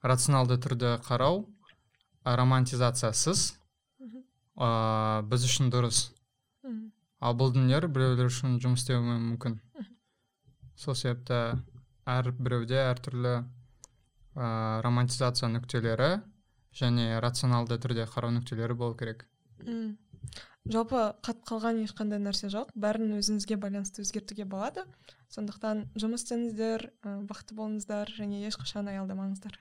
рационалды түрде қарау ә, романтизациясыз ә, біз үшін дұрыс. Ал бұл дүниелер біреулер үшін жұмыс істемеуі мүмкін. Сол себепті әр біреуде әртүрлі ә, романтизация нүктелері және рационалды түрде қарау нүктелері болу керек.
М. жалпы қатып қалған ешқандай нәрсе жоқ. Бәрін өзіңізге байланысты өзгертуге болады. Сондықтан жұмыс істеңіздер бақытты болыңыздар және ешқашан аялдамаңыздар.